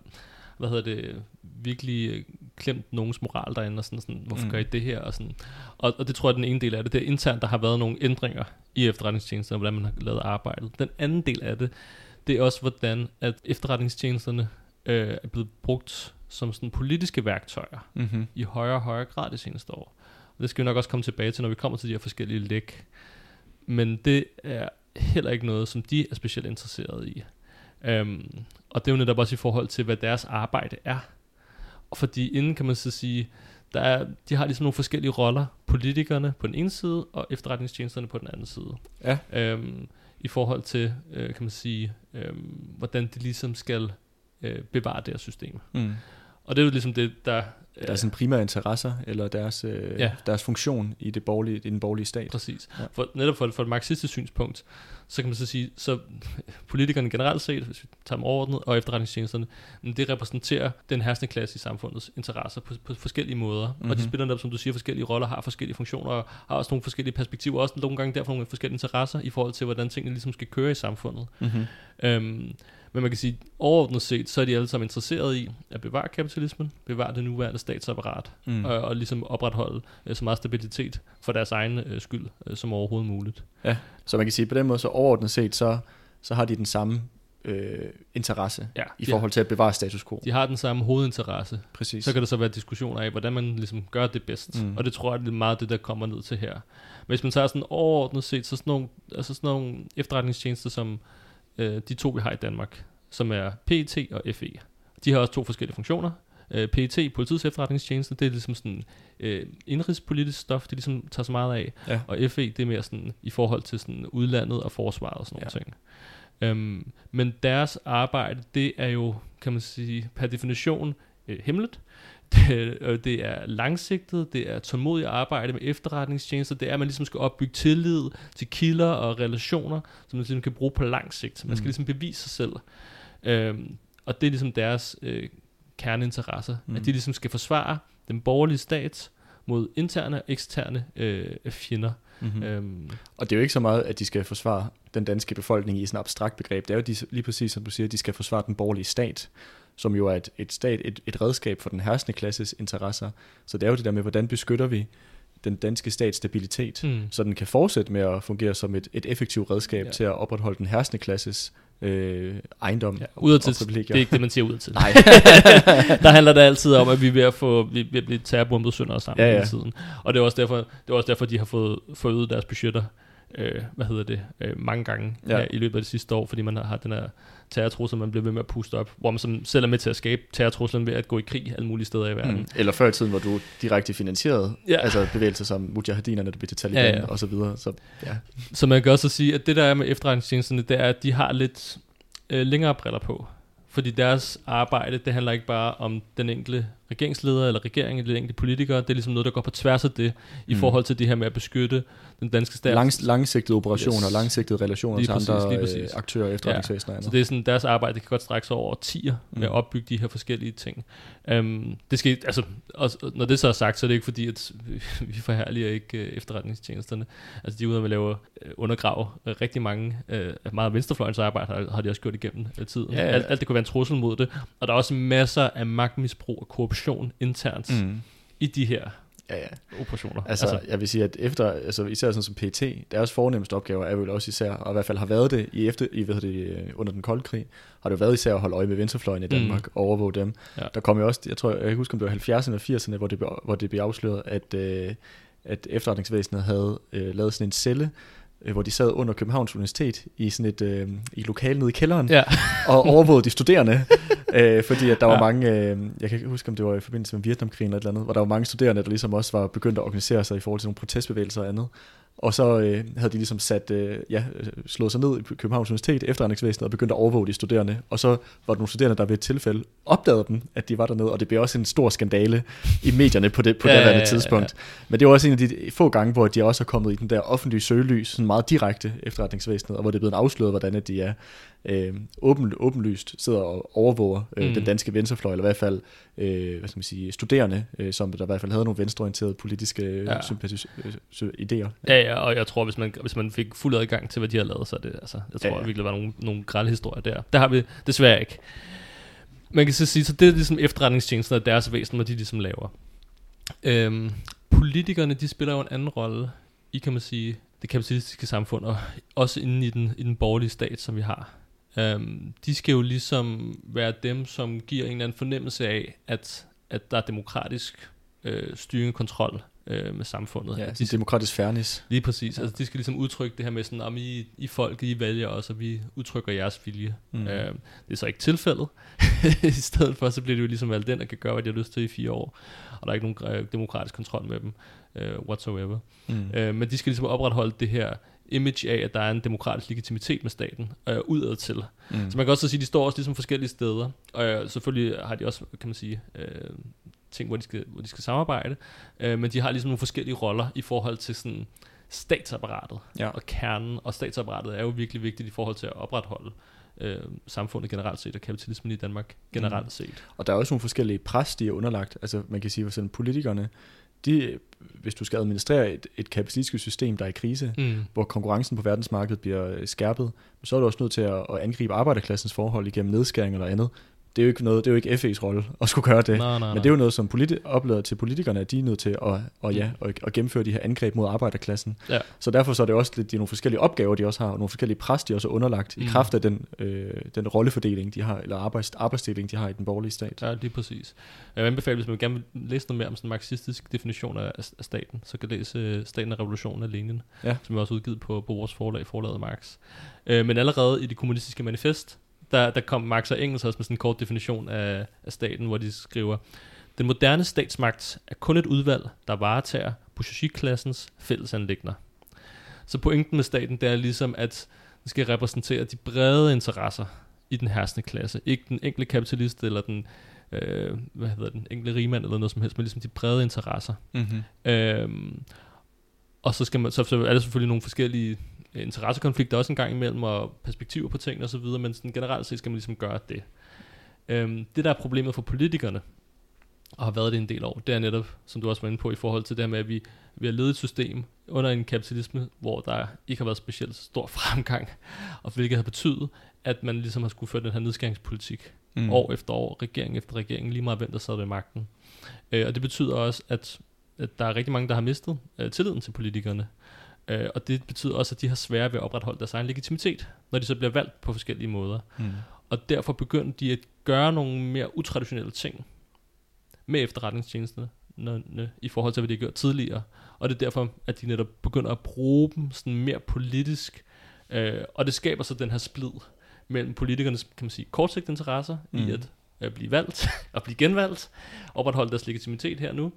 hvad hedder det, virkelig øh, klemt nogens moral derinde, og sådan, sådan hvorfor Mm. gør I det her, og sådan. Og, og det tror jeg den ene del af det, det er internt, der har været nogle ændringer i efterretningstjenesterne, og hvordan man har lavet arbejdet. Den anden del af det, det er også hvordan, at efterretningstjenesterne øh, er blevet brugt som sådan politiske værktøjer Mm-hmm. i højere og højere grad de seneste år. Og det skal vi nok også komme tilbage til, når vi kommer til de her forskellige læk. Men det er heller ikke noget, som de er specielt interesseret i. Um, og det er jo netop også i forhold til, hvad deres arbejde er. Og fordi inden kan man så sige, der er, de har ligesom nogle forskellige roller. Politikerne på den ene side, og efterretningstjenesterne på den anden side. Ja. Um, I forhold til, øh, kan man sige, um, hvordan de ligesom skal øh, bevare deres system. Mm. Og det er jo ligesom det, der... øh, Deres sådan primære interesser, eller deres, øh, Ja. deres funktion i, det borgerlige, i den borgerlige stat. Præcis. Ja. Ja. For, netop for, for et marxistisk synspunkt, så kan man så sige, så politikerne generelt set, hvis vi tager dem overordnet, og efterretningstjenesterne, det repræsenterer den herskende klasse i samfundets interesser på, på forskellige måder. Mm-hmm. Og de Mhm. spiller netop, som du siger, forskellige roller, har forskellige funktioner, og har også nogle forskellige perspektiver, også nogle gange derfor nogle forskellige interesser i forhold til, hvordan tingene ligesom skal køre i samfundet. Mm-hmm. Øhm, men man kan sige, overordnet set, så er de alle sammen interesserede i at bevare kapitalismen, bevare det nuværende statsapparat, mm. og, og ligesom opretholde øh, så meget stabilitet for deres egen øh, skyld øh, som overhovedet muligt. Så man kan sige, på den måde, så overordnet set, så, så har de den samme øh, interesse Ja, i forhold til at bevare status quo. de har den samme hovedinteresse. Præcis. Så kan der så være diskussioner af, hvordan man ligesom gør det bedst. Mm. Mm. Og det tror jeg, det er meget det, der kommer ned til her. Hvis man tager sådan overordnet set, så sådan nogle, altså sådan nogle efterretningstjenester, som øh, de to, vi har i Danmark, som er PET og FE. De har også to forskellige funktioner. Øh, PET, politiets efterretningstjeneste, det er ligesom sådan øh, indrigspolitisk stof, det ligesom tager så meget af. Ja. Og FE, det er mere sådan i forhold til sådan udlandet og forsvaret og sådan nogle Ja. ting. Øhm, men deres arbejde, det er jo, kan man sige, per definition øh, hemmeligt. Det, øh, det er langsigtet, det er tålmodigt arbejde med efterretningstjenester, det er, at man ligesom skal opbygge tillid til kilder og relationer, som man ligesom kan bruge på lang sigt. Man skal Mm. ligesom bevise sig selv. Øhm, og det er ligesom deres øh, kerneinteresser, Mm. mm. at de ligesom skal forsvare den borgerlige stat mod interne og eksterne øh, fjender. Mm-hmm. Mm. Øhm, Og det er jo ikke så meget, at de skal forsvare den danske befolkning i sådan et abstrakt begreb. Det er jo de, lige præcis, som du siger, at de skal forsvare den borgerlige stat, som jo er et, et, stat, et, et redskab for den herskende klasses interesser. Så det er jo det der med, hvordan beskytter vi den danske stats stabilitet, mm. mm. så den kan fortsætte med at fungere som et, et effektivt redskab. Ja. til at opretholde den herskende klasses øh, ejendom Ja, udadtil, og det er ikke det, man siger udadtil. Nej. der handler det altid om, at vi er ved at, få, vi er ved at blive terrorbombet sønder og sammen Ja, ja, hele tiden. Og det er også derfor, det er også derfor de har fået forøget deres budgetter øh, hvad hedder det, øh, mange gange Ja. ja. i løbet af det sidste år, fordi man har, har den her terrortrussel, man bliver ved med at puste op, hvor man som selv er med til at skabe terrortruslen ved at gå i krig alle mulige steder i verden. Mm. Eller før i tiden, hvor du direkte finansierede Ja. altså bevægelser som Mujahedinerne, der blev til Taliban Ja, ja, ja. ja. og så videre. Så, ja. Så man kan også sige, at det der er med efterretningstjenesterne, det er, at de har lidt øh, længere briller på. Fordi deres arbejde, det handler ikke bare om den enkelte regeringsleder eller regeringen eller enkelte politikere. Det er ligesom noget, der går på tværs af det, i Mm. forhold til det her med at beskytte den danske stat. Lang, langsigtede operationer, Yes. langsigtede relationer Lige til præcis, andre lige øh, præcis. aktører, efterretningsvæsener og Så det er sådan, deres arbejde det kan godt strække sig over årtier med at Mm. opbygge de her forskellige ting. Um, det skal, altså, også, når det så er sagt, så er det ikke fordi, at vi forhærliger ikke uh, efterretningstjenesterne. Altså de er ude at lave, uh, undergrave uh, rigtig mange, uh, meget venstrefløjens arbejde har, har de også gjort igennem uh, tiden. Ja, ja. Alt, alt det kunne være en trussel mod det. Og der er også masser af magtmisbrug og korruption internt mm. Mm. i de her Ja, ja. operationer. Altså, altså, jeg vil sige, at efter, altså især sådan som PT, deres fornemmeste opgaver er vel også især, og i hvert fald har været det i efter, i, hedder det, øh, under den kolde krig, har det jo været især at holde øje med venstrefløjen i Danmark, mm. og overvåge dem. Ja. Der kom jo også, jeg tror, jeg kan ikke huske, om det var 70'erne og 80'erne, hvor det, hvor det blev afsløret, at, øh, at efterretningsvæsenet havde øh, lavet sådan en celle, øh, hvor de sad under Københavns Universitet i sådan et øh, i et lokale nede i kælderen, Ja. og overvågede de studerende, øh, fordi at der var Ja. mange, øh, jeg kan ikke huske, om det var i forbindelse med Vietnamkrigen eller et eller andet, hvor der var mange studerende, der ligesom også var begyndt at organisere sig i forhold til nogle protestbevægelser og andet. Og så øh, havde de ligesom sat, øh, ja, slået sig ned i Københavns Universitet, efterretningsvæsenet, og begyndt at overvåge de studerende. Og så var der nogle studerende, der ved et tilfælde opdagede dem, at de var dernede, og det blev også en stor skandale i medierne på det, på ja, det ja, ja, tidspunkt. Ja. Men det var også en af de få gange, hvor de også er kommet i den der offentlige søgelys, sådan meget direkte efterretningsvæsenet, og hvor det er blevet afsløret, hvordan de er øh, åben, åbenlyst sidder og overvåger øh, mm. den danske venstrefløj, eller i hvert fald øh, hvad skal man sige, studerende, øh, som der i hvert fald havde nogle venstreorienterede politiske øh, ja. øh, idéer. Ja, ja, og jeg tror, hvis man, hvis man fik fuld adgang til, hvad de har lavet, så er det, altså, jeg tror ja, ja. virkelig, der var nogle, nogle grælde historier der. Der har vi desværre ikke. Man kan så sige, så det er ligesom efterretningstjenesten og deres væsen, hvad de ligesom laver. Øhm, politikerne, de spiller jo en anden rolle i, kan man sige, det kapitalistiske samfund, og også inde i den, i den borgerlige stat, som vi har. Um, de skal jo ligesom være dem, som giver en eller anden fornemmelse af, at, at der er demokratisk øh, styring og kontrol øh, med samfundet. Ja, de, demokratisk fairness. Lige præcis. Ja. Altså, de skal ligesom udtrykke det her med sådan, om I, I folk, I vælger os, og vi udtrykker jeres vilje. Mm. Uh, det er så ikke tilfældet. I stedet for, så bliver det jo ligesom valgt den, der kan gøre, hvad de har lyst til i fire år. Og der er ikke nogen øh, demokratisk kontrol med dem uh, whatsoever. Mm. Uh, men de skal ligesom opretholde det her image af, at der er en demokratisk legitimitet med staten øh, udad til. Mm. Så man kan også sige, at de står også ligesom forskellige steder, og øh, selvfølgelig har de også, kan man sige, øh, ting, hvor de skal, hvor de skal samarbejde, øh, men de har ligesom nogle forskellige roller i forhold til sådan statsapparatet ja. og kernen, og statsapparatet er jo virkelig vigtigt i forhold til at opretholde øh, samfundet generelt set, og kapitalismen i Danmark generelt mm. set. Og der er også nogle forskellige pres, de er underlagt. Altså man kan sige, at sådan politikerne, de, hvis du skal administrere et, et kapitalistisk system, der er i krise, mm. hvor konkurrencen på verdensmarkedet bliver skærpet, så er du også nødt til at, at angribe arbejderklassens forhold igennem nedskæring eller andet det er jo ikke noget, det er jo ikke FE's rolle at skulle gøre det. Nej, nej, nej. Men det er jo noget, som politi- oplever til politikerne, at de er nødt til at, og, ja, mm. at, at gennemføre de her angreb mod arbejderklassen. Ja. Så derfor så er det også lidt, de nogle forskellige opgaver, de også har, og nogle forskellige pres, de også er underlagt, mm. i kraft af den, øh, den rollefordeling, de har, eller arbejds, arbejdsdeling, de har i den borgerlige stat. Ja, lige præcis. Jeg vil anbefale, hvis man gerne vil læse noget mere om sådan en marxistisk definition af, af staten, så kan læse øh, Staten af Revolutionen af Lenin, ja. som er også udgivet på, på vores forlag, forlaget Marx. Øh, men allerede i det kommunistiske manifest, der, der kom Marx og Engels også med sådan en kort definition af, af staten, hvor de skriver, den moderne statsmagt er kun et udvalg, der varetager bourgeoisieklassens fællesanlægner. Så pointen med staten, det er ligesom, at den skal repræsentere de brede interesser i den herskende klasse. Ikke den enkelte kapitalist eller den øh, hvad hedder den, enkelte rigmand eller noget som helst, men ligesom de brede interesser. Mm-hmm. Øhm, og så, skal man, så, så er der selvfølgelig nogle forskellige interessekonflikter også en gang imellem, og perspektiver på ting og så videre, men sådan generelt set skal man ligesom gøre det. Øhm, det der er problemet for politikerne, og har været det en del år, det er netop, som du også var inde på, i forhold til det her med, at vi, vi har ledet et system under en kapitalisme, hvor der ikke har været specielt stor fremgang, og hvilket har betydet, at man ligesom har skulle føre den her nedskæringspolitik mm. år efter år, regering efter regering, lige meget hvem der sad ved magten. Øh, og det betyder også, at, at der er rigtig mange, der har mistet øh, tilliden til politikerne. Øh, og det betyder også, at de har svære ved at opretholde deres egen legitimitet, når de så bliver valgt på forskellige måder. Mm. Og derfor begynder de at gøre nogle mere utraditionelle ting med efterretningstjenesterne i forhold til, hvad de har gjort tidligere. Og det er derfor, at de netop begynder at bruge dem sådan mere politisk. Øh, og det skaber så den her splid mellem politikernes, kan man sige, kortsigtede interesser mm. i at, at blive valgt og blive genvalgt, opretholde deres legitimitet her nu,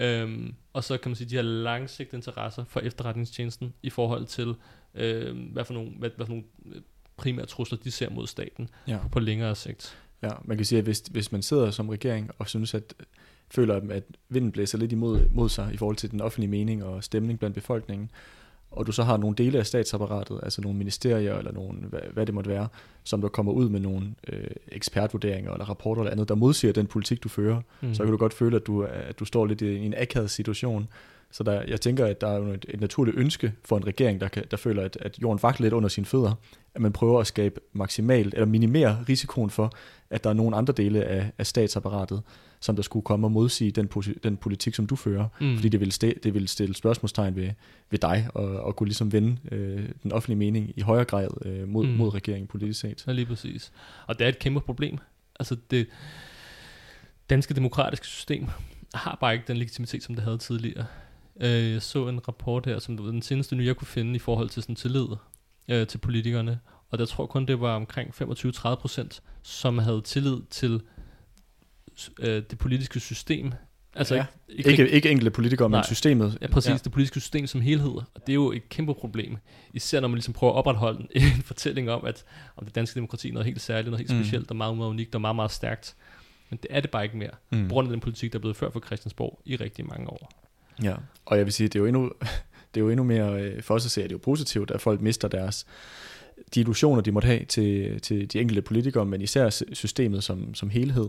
Øhm, og så kan man sige, de har langsigtede interesser for efterretningstjenesten i forhold til, øhm, hvad, for nogle, hvad, hvad for nogle øh, primære trusler de ser mod staten ja. på, på længere sigt. Ja, man kan sige, at hvis, hvis man sidder som regering og synes, at føler, at vinden blæser lidt imod mod sig i forhold til den offentlige mening og stemning blandt befolkningen, og du så har nogle dele af statsapparatet, altså nogle ministerier eller nogle, hvad, hvad det måtte være, som der kommer ud med nogle øh, ekspertvurderinger eller rapporter eller andet, der modsiger den politik, du fører, mm. så kan du godt føle, at du, at du står lidt i en akavet situation. Så der, jeg tænker, at der er et, et naturligt ønske for en regering, der, kan, der føler, at, at jorden vakler lidt under sine fødder, at man prøver at skabe maksimalt, eller minimere risikoen for, at der er nogle andre dele af, af statsapparatet, som der skulle komme og modsige den, den politik, som du fører, mm. fordi det vil, st- det vil stille spørgsmålstegn ved, ved dig, og, og kunne ligesom vende øh, den offentlige mening i højere grad øh, mod, mm. mod regeringen politisk set. Ja, lige præcis. Og det er et kæmpe problem. Altså det danske demokratiske system har bare ikke den legitimitet, som det havde tidligere. Øh, jeg så en rapport her, som den seneste nye, jeg kunne finde i forhold til sådan tillid øh, til politikerne, og der tror kun, det var omkring 25-30 procent, som havde tillid til øh, det politiske system, Altså Ja. ikke, Ikke, ikke enkelte politikere, men Nej. systemet. Ja, præcis. Ja. Det politiske system som helhed. Og det er jo et kæmpe problem. Især når man ligesom prøver at opretholde en, en fortælling om, at om det danske demokrati er noget helt særligt, noget helt Mm. specielt, og meget, meget unikt og meget, meget stærkt. Men det er det bare ikke mere. Mm. På grund af den politik, der er blevet ført for Christiansborg i rigtig mange år. Ja, og jeg vil sige, det er jo endnu, det er jo endnu mere, øh, for os at se, at det er jo positivt, at folk mister deres, de illusioner, de måtte have til, til de enkelte politikere, men især systemet som, som helhed.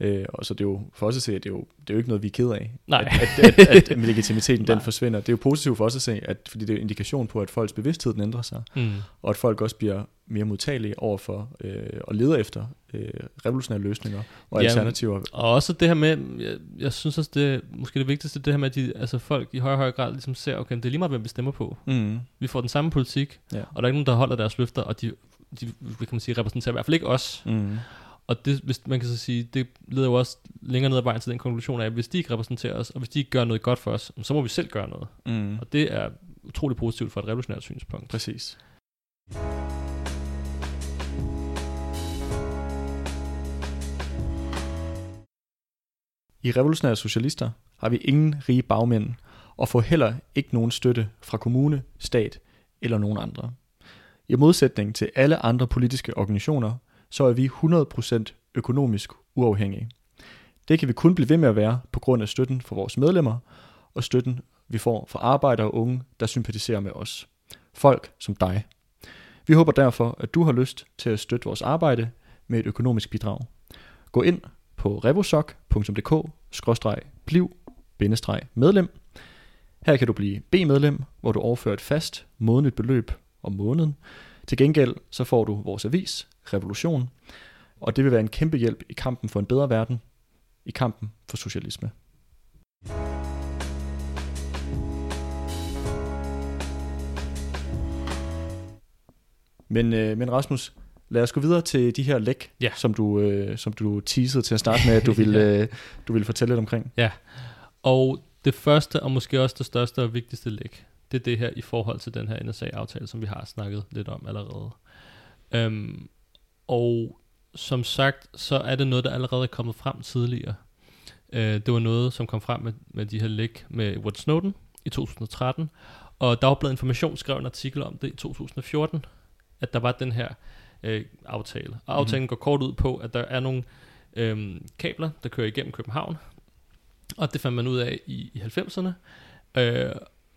Øh, og så det er jo, for os at se, at det er jo, det er jo ikke noget, vi er ked af, Nej. at, at, at, at legitimiteten den forsvinder. Det er jo positivt for os at se, at, fordi det er indikation på, at folks bevidsthed den ændrer sig, Mm. og at folk også bliver mere modtagelige over for øh, og leder efter øh, revolutionære løsninger og Jamen, alternativer. Og også det her med, jeg, jeg synes også, det måske det vigtigste, det her med, at de, altså folk i højere og højere grad ligesom ser, okay, det er lige meget, hvem vi stemmer på. Mm. Vi får den samme politik, Ja. og der er ikke nogen, der holder deres løfter, og de, de kan man sige, repræsenterer i hvert fald ikke os. Mm. Og det, hvis man kan så sige, det leder jo også længere ned ad vejen til den konklusion af, at hvis de ikke repræsenterer os, og hvis de ikke gør noget godt for os, så må vi selv gøre noget. Mm. Og det er utrolig positivt for et revolutionært synspunkt. Præcis. I Revolutionære Socialister har vi ingen rige bagmænd og får heller ikke nogen støtte fra kommune, stat eller nogen andre. I modsætning til alle andre politiske organisationer, så er vi 100% økonomisk uafhængige. Det kan vi kun blive ved med at være på grund af støtten fra vores medlemmer og støtten, vi får fra arbejdere og unge, der sympatiserer med os. Folk som dig. Vi håber derfor, at du har lyst til at støtte vores arbejde med et økonomisk bidrag. Gå ind på revosok.dk-bliv-medlem. Her kan du blive B-medlem, hvor du overfører et fast månedligt beløb om måneden. Til gengæld så får du vores avis, Revolution, og det vil være en kæmpe hjælp i kampen for en bedre verden, i kampen for socialisme. Men, øh, men Rasmus, lad os gå videre til de her læk, Ja. som, du, øh, som du teasede til at starte med, at du ville, Ja. øh, du ville fortælle lidt omkring. Og det første, og måske også det største og vigtigste læg, det er det her i forhold til den her NSA-aftale, som vi har snakket lidt om allerede. Øhm, og som sagt, så er det noget, der allerede er kommet frem tidligere. Øh, det var noget, som kom frem med, med de her læk med Edward Snowden i 2013, og Dagbladet Information skrev en artikel om det i 2014, at der var den her øh, aftale. Og aftalen mm-hmm. går kort ud på, at der er nogle øh, kabler, der kører igennem København, og det fandt man ud af i, i 90'erne. Øh,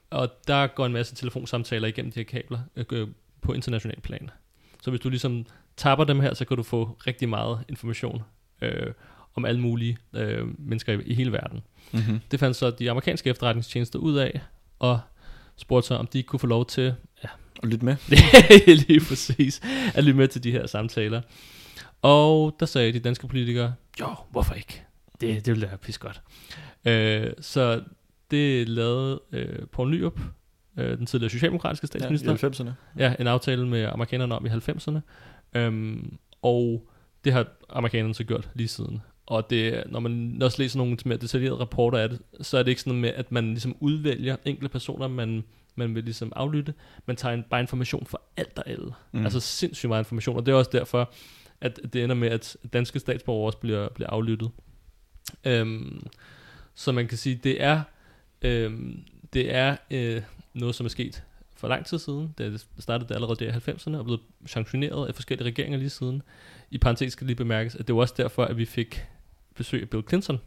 og der går en masse telefonsamtaler igennem de her kabler øh, på international plan. Så hvis du ligesom tapper dem her, så kan du få rigtig meget information øh, om alle mulige øh, mennesker i, i hele verden. Mm-hmm. Det fandt så de amerikanske efterretningstjenester ud af, og spurgte så, om de kunne få lov til Og lyt med. lige præcis, at lytte med til de her samtaler. Og der sagde de danske politikere, jo, hvorfor ikke? Det, det ville da pis godt. Øh, så det lavede øh, Poul Nyrup, øh, den tidligere socialdemokratiske statsminister, Ja, i 90'erne. ja, en aftale med amerikanerne om i 90'erne. Øhm, og det har amerikanerne så gjort lige siden. Og det, når man også læser nogle mere detaljerede rapporter af det, så er det ikke sådan med, at man ligesom udvælger enkelte personer, man, man vil ligesom aflytte. Man tager en, bare information for alt og alle. Mm. Altså sindssygt meget information. Og det er også derfor, at det ender med, at danske statsborgere også bliver, bliver aflyttet. Øhm, så man kan sige, det er, øhm, det er øh, noget, som er sket for lang tid siden. Det startede allerede der i 90'erne og blev sanktioneret af forskellige regeringer lige siden. I parentes skal lige bemærkes, at det var også derfor, at vi fik besøg af Bill Clinton.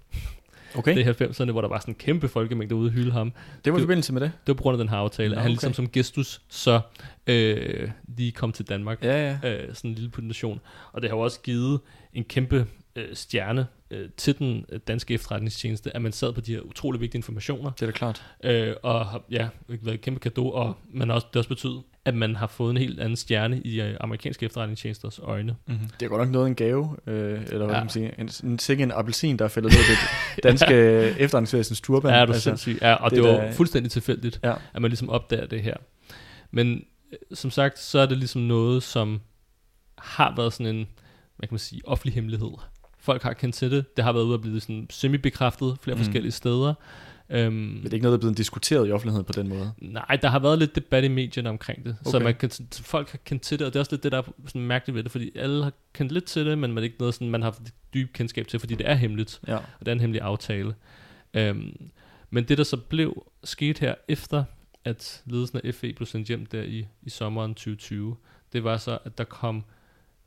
Okay, Det er i 90'erne, hvor der var sådan en kæmpe folkemængde ude at hylde ham. det var i forbindelse med det. Det var på grund af den her aftale, Nå, at han okay. ligesom som gestus så øh, lige kom til Danmark. Ja, ja. Øh, sådan en lille nation. Og det har jo også givet en kæmpe øh, stjerne øh, til den øh, danske efterretningstjeneste, at man sad på de her utrolig vigtige informationer, Det er da klart. øh, og har ja, været et kæmpe gave, og man har også, det har også betydet, at man har fået en helt anden stjerne i øh, amerikanske efterretningstjenesters øjne. Mm-hmm. Det er godt nok noget en gave, øh, eller hvad Ja. man sige, en, en, sikke en appelsin, der er faldet ned i det danske efterretningsvæsens turban. Ja, du altså, sindssyg. Ja, og det det, var da- fuldstændig tilfældigt, Ja. at man ligesom opdager det her. Men øh, som sagt, så er det ligesom noget, som har været sådan en, hvad kan man sige, offentlig hemmelighed. Folk har kendt til det. Det har været ude at blive sådan semi-bekræftet flere. Mm. forskellige steder. Øhm, Men det er ikke noget, der er blevet diskuteret i offentligheden på den måde. Nej, der har været lidt debat i medierne omkring det. Okay. Så man kan, folk har kendt til det, og det er også lidt det, der er sådan mærkeligt ved det, fordi alle har kendt lidt til det, men man er ikke noget, sådan, man har dyb kendskab til, fordi det er hemmeligt, Ja. og det er en hemmelig aftale. Øhm, men det, der så blev sket her efter, at ledelsen af FE blev sendt hjem der i, i sommeren 2020, det var så, at der kom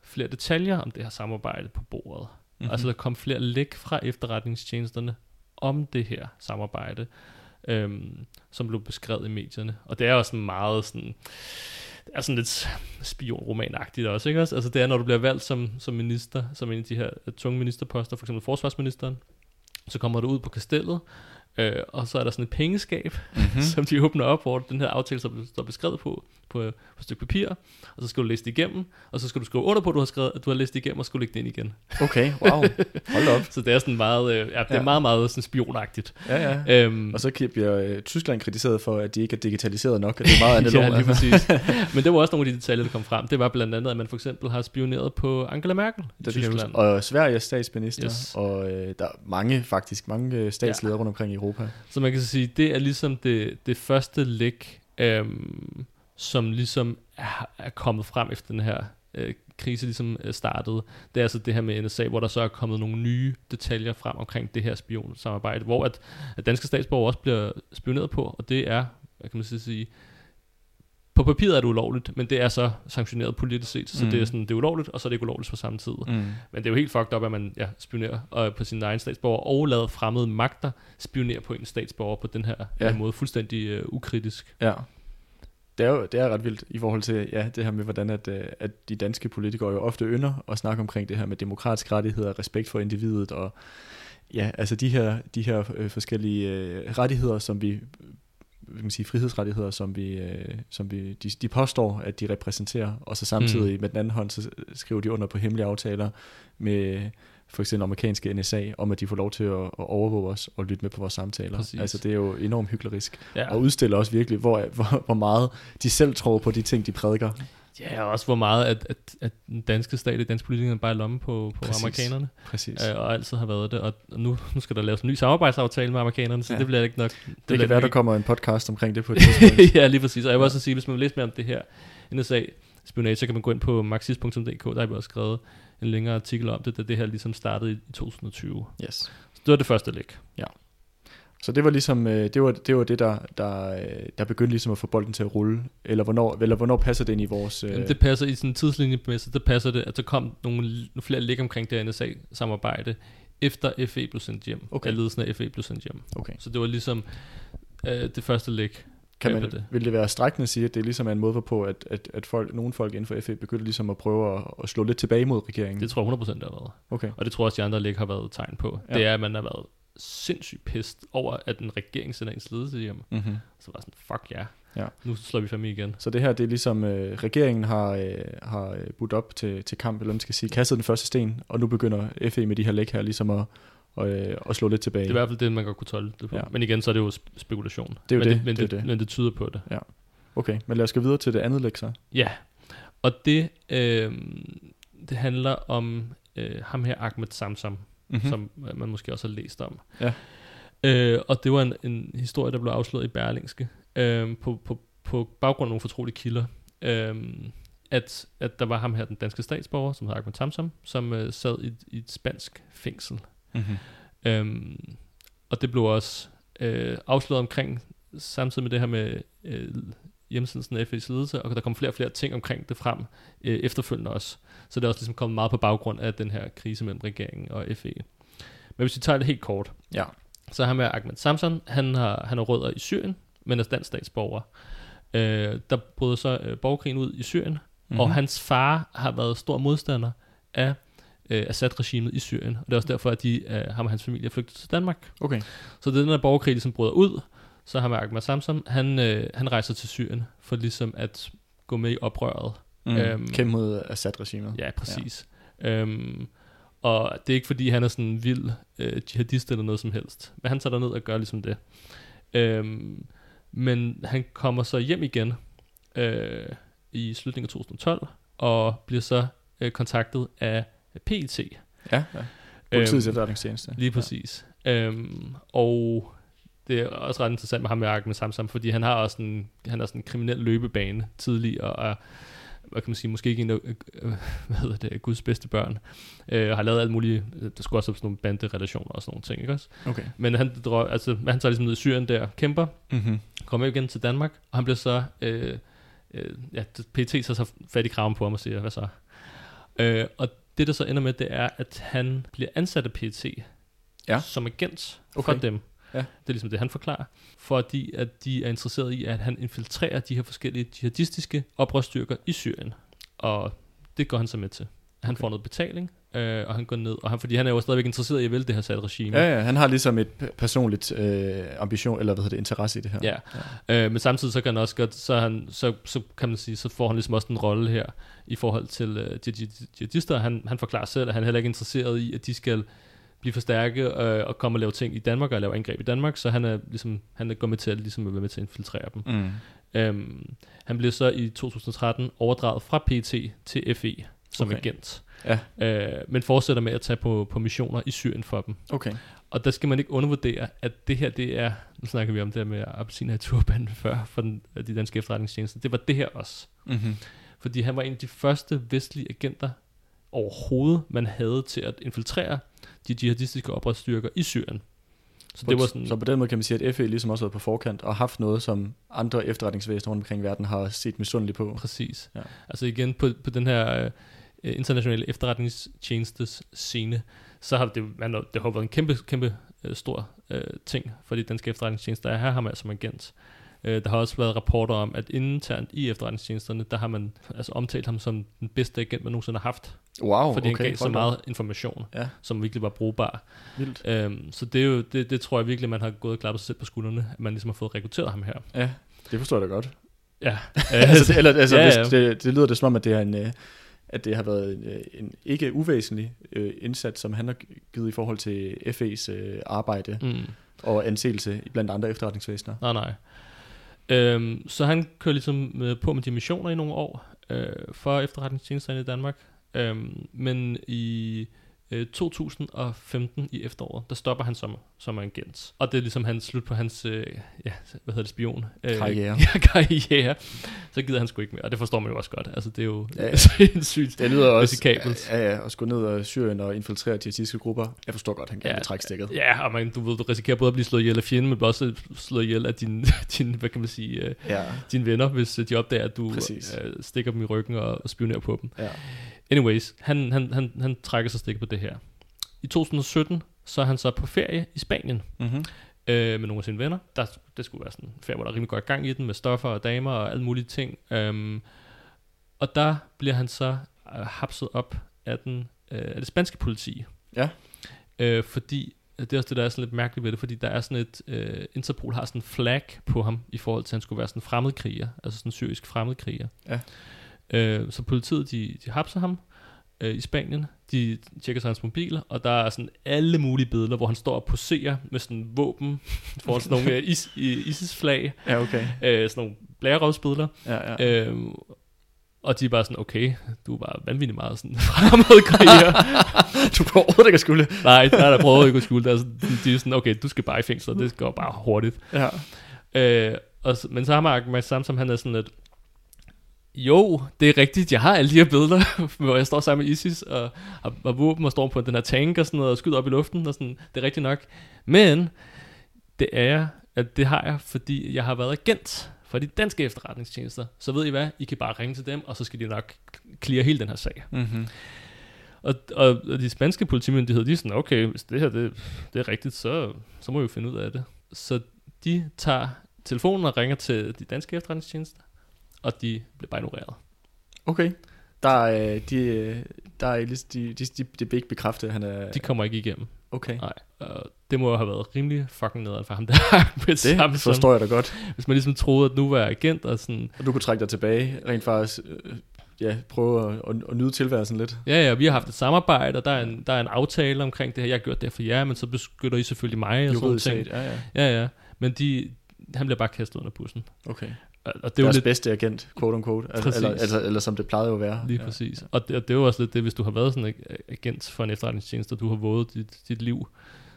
flere detaljer om det her samarbejde på bordet. Mhm. Mm-hmm. Altså der kom flere læk fra efterretningstjenesterne om det her samarbejde, øhm, som blev beskrevet i medierne. Og det er også sådan meget sådan, det er sådan lidt spionromanagtigt også, ikke også? Altså det er, når du bliver valgt som, som minister, som en af de her tunge ministerposter, for eksempel forsvarsministeren, så kommer du ud på kastellet, øh, og så er der sådan et pengeskab, Mm-hmm. som de åbner op, hvor den her aftale så står beskrevet på, på, på et stykke papir, og så skal du læse det igennem, og så skal du skrive under på, at du har, skrevet, at du har læst det igennem, og skal lægge det ind igen. Okay, wow. Hold op. Så det er sådan meget, øh, ja, det er Ja. meget, meget sådan spionagtigt. Ja, ja. Øhm, Og så bliver øh, Tyskland kritiseret for, at de ikke er digitaliseret nok, og det er meget andet ja, lige præcis. Men det var også nogle af de detaljer, der kom frem. Det var blandt andet, at man for eksempel har spioneret på Angela Merkel i Det Tyskland. Og Sveriges statsminister, Yes. yes. og øh, der er mange, faktisk mange øh, statsledere ja. rundt omkring i Europa. Så man kan så sige, det er ligesom det, det første læk, øhm, som ligesom er, er kommet frem efter den her øh, krise ligesom øh, startede. Det er altså det her med NSA, hvor der så er kommet nogle nye detaljer frem omkring det her spionsamarbejde, hvor at, at danske statsborgere også bliver spioneret på, og det er, hvad kan man så sige, på papiret er det ulovligt, men det er så sanktioneret politisk set, så mm. Mm. det er sådan, det er ulovligt, og så er det ikke ulovligt på samme tid. Mm. Men det er jo helt fucked up, at man ja, spionerer øh, på sin egen statsborger, og lader fremmede magter spionere på en statsborger på den her Ja. ja. måde, fuldstændig øh, ukritisk. Ja. Det er jo det er ret vildt i forhold til ja, det her med, hvordan at, øh, at de danske politikere jo ofte ynder at snakke omkring det her med demokratiske rettigheder, respekt for individet og ja, altså de her, de her øh, forskellige øh, rettigheder, som vi hvad man sige, frihedsrettigheder, som vi, øh, som vi de, de påstår, at de repræsenterer, og så samtidig mm. med den anden hånd, så skriver de under på hemmelige aftaler med for eksempel amerikanske NSA, om at de får lov til at, at overvåge os og lytte med på vores samtaler. Præcis. Altså det er jo enormt hyklerisk Ja, og udstiller også virkelig, hvor, hvor, hvor meget de selv tror på de ting, de prædiker. Ja og også hvor meget, at, at, at den danske stat, de danske politikere bare er i lommen på, på Præcis. amerikanerne, Præcis. øh, og altid har været det. Og nu, nu skal der laves en ny samarbejdsaftale med amerikanerne, så Ja. ja. det bliver ikke nok. Det, det kan være, der kommer en podcast omkring det på et tidspunkt. ja, lige præcis. Og jeg vil også sige, hvis man vil læse mere om det her NSA spionage, så kan man gå ind på marxist.dk, der har vi også skrevet en længere artikel om det, da det her ligesom startede i 2020. yes. Så det var det første læk. Så det var ligesom, øh, det var det, var det der, der, øh, der begyndte ligesom at få bolden til at rulle. Eller hvornår, eller hvornår passer det ind i vores... Øh, Jamen, det passer i sådan en så det passer det, at der kom nogle, nogle flere læk omkring det her NSA-samarbejde, efter FE blev sendt hjem. Okay. Okay. ledelsen af FE blev sendt hjem. Okay. Så det var ligesom øh, det første læk. Kan man, det. vil det være strækkende at sige, at det ligesom er en måde hvorpå, at, at, at folk, nogle folk inden for FE begyndte ligesom at prøve at, at slå lidt tilbage mod regeringen? Det tror jeg 100% der har været. Okay. Og det tror jeg også, de andre læk har været tegn på. Ja. Det er, at man har været sindssygt pist over, at en regering sender ens ledelse hjem. Mm-hmm. Så var sådan, fuck ja. Ja. Nu slår vi fandme igen. Så det her, det er ligesom, øh, regeringen har, øh, har øh, budt op til, til kamp, eller man skal sige, kastet den første sten, og nu begynder FE med de her læk her ligesom at, og, øh, at slå lidt tilbage. Det er i hvert fald det, man godt kunne tolke det på. Ja. Ja. Men igen, så er det jo sp- spekulation. Det er jo men det, det, men det det, det. men det tyder på det. Okay, men lad os gå videre til det andet læk så. Ja, og det, øh, det handler om øh, ham her, Ahmed Samsam, Mm-hmm. som øh, man måske også har læst om. Ja. Øh, og det var en, en historie, der blev afsløret i Berlingske, øh, på, på, på baggrund af nogle fortrolige kilder, øh, at, at der var ham her, den danske statsborger, som hedder Ahmed Samsam, som øh, sad i, et- i et spansk fængsel. Mm-hmm. Øhm, og det blev også øh, afsløret omkring, samtidig med det her med øh, hjemmesendelsen af FE's ledelse, og der kom flere og flere ting omkring det frem øh, efterfølgende også. Så det er også ligesom kommet meget på baggrund af den her krise mellem regeringen og FE. Men hvis vi tager det helt kort, Ja. så har med Ahmed Samson, han har, han har rødder i Syrien, men er dansk statsborger. Øh, der brød så øh, borgerkrigen ud i Syrien, mm-hmm. og hans far har været stor modstander af øh, Assad-regimet i Syrien, og det er også derfor, at de, øh, ham og hans familie er flygtet til Danmark. Okay. Så det er den her borgerkrig, som bryder ud, så har med Ahmed Samsam, han, øh, han rejser til Syrien for ligesom at gå med i oprøret. Mm. Øhm, Kæmpe mod Assad-regimet. Ja, præcis. Ja. Øhm, og det er ikke fordi, han er sådan en vild øh, jihadist eller noget som helst. Men han tager derned og gør ligesom det. Øhm, men han kommer så hjem igen øh, i slutningen af 2012, og bliver så øh, kontaktet af PET. Ja, ja. Politiets Øhm, efterretningstjeneste. Lige præcis. Ja. Øhm, og det er også ret interessant med ham med Ahmed Samsam, fordi han har også en, han har sådan en kriminel løbebane tidligere, og er, hvad kan man sige, måske ikke en af, øh, øh, hvad hedder det, Guds bedste børn, øh, har lavet alt muligt, der skulle også have sådan nogle banderelationer og sådan nogle ting, ikke også? Okay. Men han, drø, altså, han tager ligesom ned i Syrien der, kæmper, Mm-hmm. kommer igen til Danmark, og han bliver så, øh, øh, ja, PT så så fat i kraven på ham og siger, hvad så? Øh, og det, der så ender med, det er, at han bliver ansat af PT Ja. som agent Okay. for dem. Ja. Det er ligesom det, han forklarer. Fordi at de er interesseret i, at han infiltrerer de her forskellige jihadistiske oprørsstyrker i Syrien. Og det går han så med til. Han Okay. får noget betaling, øh, og han går ned, og han, fordi han er jo stadigvæk interesseret i at vælge det her sat regime. Ja, ja, han har ligesom et personligt øh, ambition, eller hvad hedder det, interesse i det her. Ja. Øh, men samtidig så kan han også godt, så, han, så, så kan man sige, så får han ligesom også en rolle her i forhold til øh, jihadister. Han, han forklarer selv, at han heller ikke er interesseret i, at de skal blive for stærke øh, og komme og lave ting i Danmark og lave angreb i Danmark, så han er ligesom, han er gået med til at, ligesom, at være med til at infiltrere dem. Mm. Øhm, han blev så i 2013 overdraget fra PT til FE som okay. agent, Ja, øh, men fortsætter med at tage på, på missioner i Syrien for dem. okay. Og der skal man ikke undervurdere, at det her, det er, nu snakker vi om det her med appelsiner i turbanen før, for den, de danske efterretningstjenester, det var det her også. Mm-hmm. Fordi han var en af de første vestlige agenter overhovedet, man havde til at infiltrere de jihadistiske oprørsstyrker i Syrien. Så det var sådan, så på den måde kan man sige, at FE ligesom også har været på forkant og haft noget, som andre efterretningsvæsener rundt omkring i verden har set misundeligt på. præcis. Ja. Altså igen, på, på den her øh, internationale efterretningstjenestes scene, så har det, man, det har været en kæmpe, kæmpe øh, stor øh, ting for de danske efterretningstjenester at have ham altså som agent. Øh, der har også været rapporter om, at internt i efterretningstjenesterne, der har man altså omtalt ham som den bedste agent, man nogensinde har haft. Wow, fordi okay. han gav så meget information, Ja, som virkelig var brugbar. vildt. Øhm, så det, er jo, det, det tror jeg virkelig, man har gået og klappet sig selv på skuldrene, at man ligesom har fået rekrutteret ham her. Ja, det forstår jeg da godt. Ja, altså, det, eller, altså, ja, ja, det, det lyder det som om, at det er en, øh, at det har været en, øh, en ikke uvæsentlig øh, indsats, som han har givet i forhold til FE's øh, arbejde mm. og anseelse blandt andre efterretningsvæsener. Nej, nej. Øhm, så han kører ligesom øh, på med de missioner i nogle år øh, for efterretningstjenesterne i Danmark. Øhm, men i øh, 2015 i efteråret, der stopper han som, som agent. Og det er ligesom hans slut på hans, øh, ja, hvad hedder det, spion? Øh, Karriere. Ja, karriere. Så gider han sgu ikke mere, og det forstår man jo også godt. Altså, det er jo Ja, ja. sindssygt. Det lyder også Risikabelt. Ja, ja, at skulle ned og Syrien og infiltrere jihadistiske grupper. Jeg forstår godt, han gerne Ja, trække stikket. Ja, og man, du, ved, du risikerer både at blive slået ihjel af fjenden, men også slået ihjel af din, din hvad kan man sige, øh, Ja, dine venner, hvis øh, de opdager, at du Præcis. øh, stikker dem i ryggen og, og spionerer på dem. ja. Anyways, han, han, han, han trækker sig stik på det her. I 2017, så er han så på ferie i Spanien Mm-hmm. øh, med nogle af sine venner. Der, det skulle være sådan en ferie, hvor der er rimelig godt gang i den, med stoffer og damer og alle mulige ting. Um, og der bliver han så øh, hapset op af, den, øh, af det spanske politi. Ja. Øh, fordi, det er også det, der er sådan lidt mærkeligt ved det, fordi der er sådan et, øh, Interpol har sådan en flag på ham, i forhold til, at han skulle være sådan en fremmedkriger, altså sådan en syrisk fremmedkriger. Ja. Øh, så politiet, de, de hapser ham øh, i Spanien, de tjekker så hans mobil, og der er sådan alle mulige billeder, hvor han står og poserer med sådan våben, foran sådan nogle øh, is, ISIS-flag, Ja, okay. øh, sådan nogle blærerøvsbilleder, Ja, ja. øh, og de er bare sådan, okay, du er bare vanvittigt meget sådan fremmedkriger. du får overhovedet ikke at skulle. Nej, der er der prøvet ikke at skjule det. Altså, de er sådan, okay, du skal bare i fængsel, og det går bare hurtigt. Ja. Øh, og, men så har Mark Mads Samsom, han er sådan lidt, jo, det er rigtigt, jeg har alle de her billeder, hvor jeg står sammen med ISIS og har, har våben og står på den her tank og sådan noget, og skyder op i luften, og sådan, det er rigtigt nok. Men det er jeg, at det har jeg, fordi jeg har været agent for de danske efterretningstjenester. Så ved I hvad, I kan bare ringe til dem, og så skal de nok clear hele den her sag. Mm-hmm. Og, og, og de spanske politimyndigheder, de er sådan, okay, hvis det her det, det er rigtigt, så, så må vi jo finde ud af det. Så de tager telefonen og ringer til de danske efterretningstjenester, og de bliver bare ignoreret. Okay. Der er, øh, de, øh, der er, lig- de, de, de, de vil ikke bekræfte, at han er... De kommer ikke igennem. Okay. Nej. Og det må jo have været rimelig fucking nederen for ham, der Det sammen. forstår jeg da godt. Hvis man ligesom troede, at nu var jeg agent, og sådan, Og du kunne trække dig tilbage, rent faktisk, øh, ja, prøve at, at, at nyde tilværelsen lidt. ja, ja, vi har haft et samarbejde, og der er en, der er en aftale omkring det her, jeg har gjort det for jer, men så beskytter I selvfølgelig mig, og sådan Juridisk ting. set, ja, ja. Ja, ja. Men de, han bliver bare kastet under bussen. Okay. Og, det er jo lidt bedste agent, quote unquote. Altså, Præcis. eller, altså, eller som det plejede jo at være. Lige ja. præcis. Og det, og det er jo også lidt det, hvis du har været sådan en ag- agent for en efterretningstjeneste, og du har våget dit, dit liv.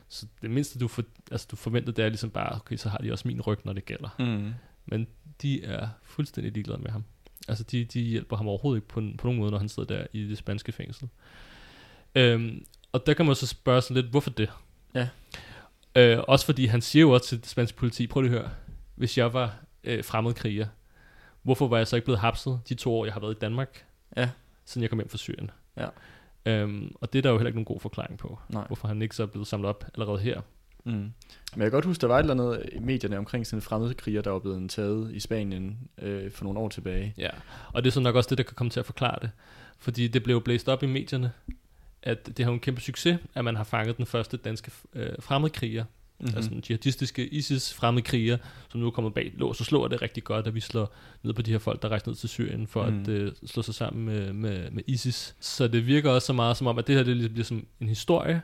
Så det mindste, du, for, altså, du forventer, det er ligesom bare, okay, så har de også min ryg, når det gælder. Mm. Men de er fuldstændig ligeglade med ham. Altså, de, de hjælper ham overhovedet ikke på, på nogen måde, når han sidder der i det spanske fængsel. Øhm, og der kan man så spørge sådan lidt, hvorfor det? Ja. Øh, også fordi han siger jo også til det spanske politi, prøv lige at høre, hvis jeg var øh, fremmedkriger, hvorfor var jeg så ikke blevet hapset de to år, jeg har været i Danmark, Ja. siden jeg kom hjem fra Syrien? Ja. Øhm, og det er der jo heller ikke nogen god forklaring på, Nej. hvorfor han ikke så er blevet samlet op allerede her. Mm. Men jeg kan godt huske, der var et eller andet i medierne omkring sådan en fremmedkriger, der var blevet taget i Spanien øh, for nogle år tilbage. Ja, og det er så nok også det, der kan komme til at forklare det. Fordi det blev blæst op i medierne, at det har en kæmpe succes, at man har fanget den første danske øh, fremmedkriger, Mm-hmm. altså den jihadistiske ISIS fremmedkriger, som nu er kommet bag lås og slår det rigtig godt, at vi slår ned på de her folk, der rejser ned til Syrien for Mm. at øh, slå sig sammen med, med, med ISIS. Så det virker også så meget som om, at det her det ligesom bliver som en historie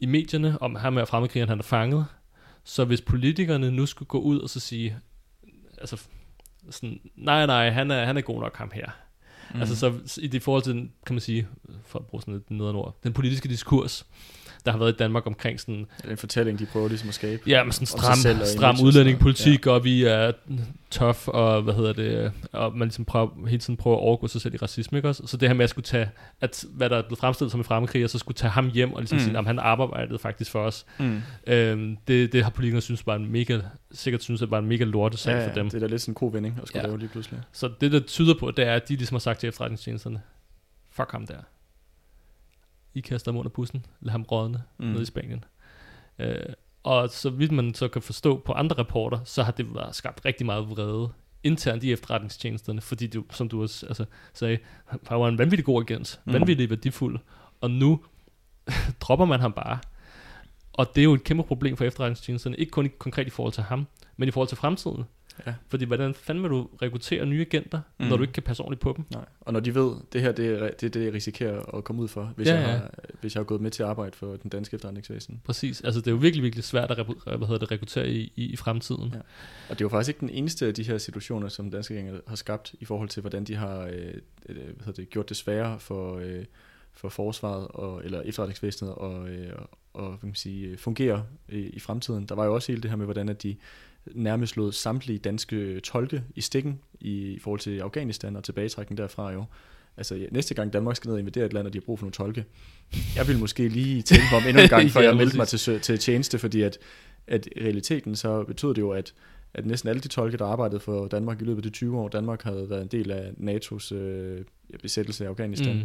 i medierne, om ham med fremmedkrigeren, han er fanget. Så hvis politikerne nu skulle gå ud og så sige, altså sådan, nej, nej, han er, han er god nok ham her. Mm. Altså så i det forhold til, kan man sige, for at bruge sådan et nederen ord, den politiske diskurs, der har været i Danmark omkring sådan, Det er en fortælling, de prøver ligesom at skabe. ja, men sådan stram, selv og stram og udlændingepolitik, og vi er tough, og hvad hedder det, og man ligesom prøver, hele tiden prøver at overgå sig selv i racisme, ikke også? Så det her med at skulle tage, at hvad der er blevet fremstillet som en fremmedkriger, så skulle tage ham hjem og ligesom Mm. sige, at han arbejdede faktisk for os. Mm. Øhm, det, det har politikerne synes var en mega, sikkert synes, at var en mega lorte sag Ja, for ja, dem. det er da lidt sådan en god vending at skulle Ja. lave lige pludselig. Så det, der tyder på, det er, at de ligesom har sagt til efterretningstjenesterne, fuck ham der. I kaster ham under bussen, lad ham rådne Mm. nede i Spanien. Øh, og så vidt man så kan forstå på andre rapporter, så har det været skabt rigtig meget vrede internt i efterretningstjenesterne, fordi du, som du også altså, sagde, han var en vanvittig god agent, mm. vanvittig værdifuld, og nu dropper man ham bare. Og det er jo et kæmpe problem for efterretningstjenesterne, ikke kun i, konkret i forhold til ham, men i forhold til fremtiden. Ja. Fordi hvordan fanden vil du rekruttere nye agenter, Mm. når du ikke kan passe ordentligt på dem? Nej. Og når de ved, det her det er det, det jeg risikerer at komme ud for, hvis, Ja, jeg, ja. har, hvis jeg har gået med til at arbejde for den danske efterretningsvæsen. Præcis. Altså, det er jo virkelig, virkelig svært at hvad hedder det, rekruttere i, i, i fremtiden. Ja. Og det er jo faktisk ikke den eneste af de her situationer, som danske regeringer har skabt, i forhold til, hvordan de har øh, øh, hvad hedder det, gjort det sværere for, øh, for forsvaret og, eller efterretningsvæsenet og, øh, og kan man sige, fungere i, i fremtiden. Der var jo også hele det her med, hvordan at de nærmest lod samtlige danske tolke i stikken i, i forhold til Afghanistan og tilbagetrækning derfra jo. Altså næste gang Danmark skal ned og invadere et land, og de har brug for nogle tolke, jeg vil måske lige tænke mig om endnu en gang, før jeg meldte mig til, til tjeneste, fordi at, at i realiteten så betød det jo, at at næsten alle de tolke, der arbejdede for Danmark i løbet af de 20 år, Danmark havde været en del af NATO's øh, besættelse af Afghanistan, mm.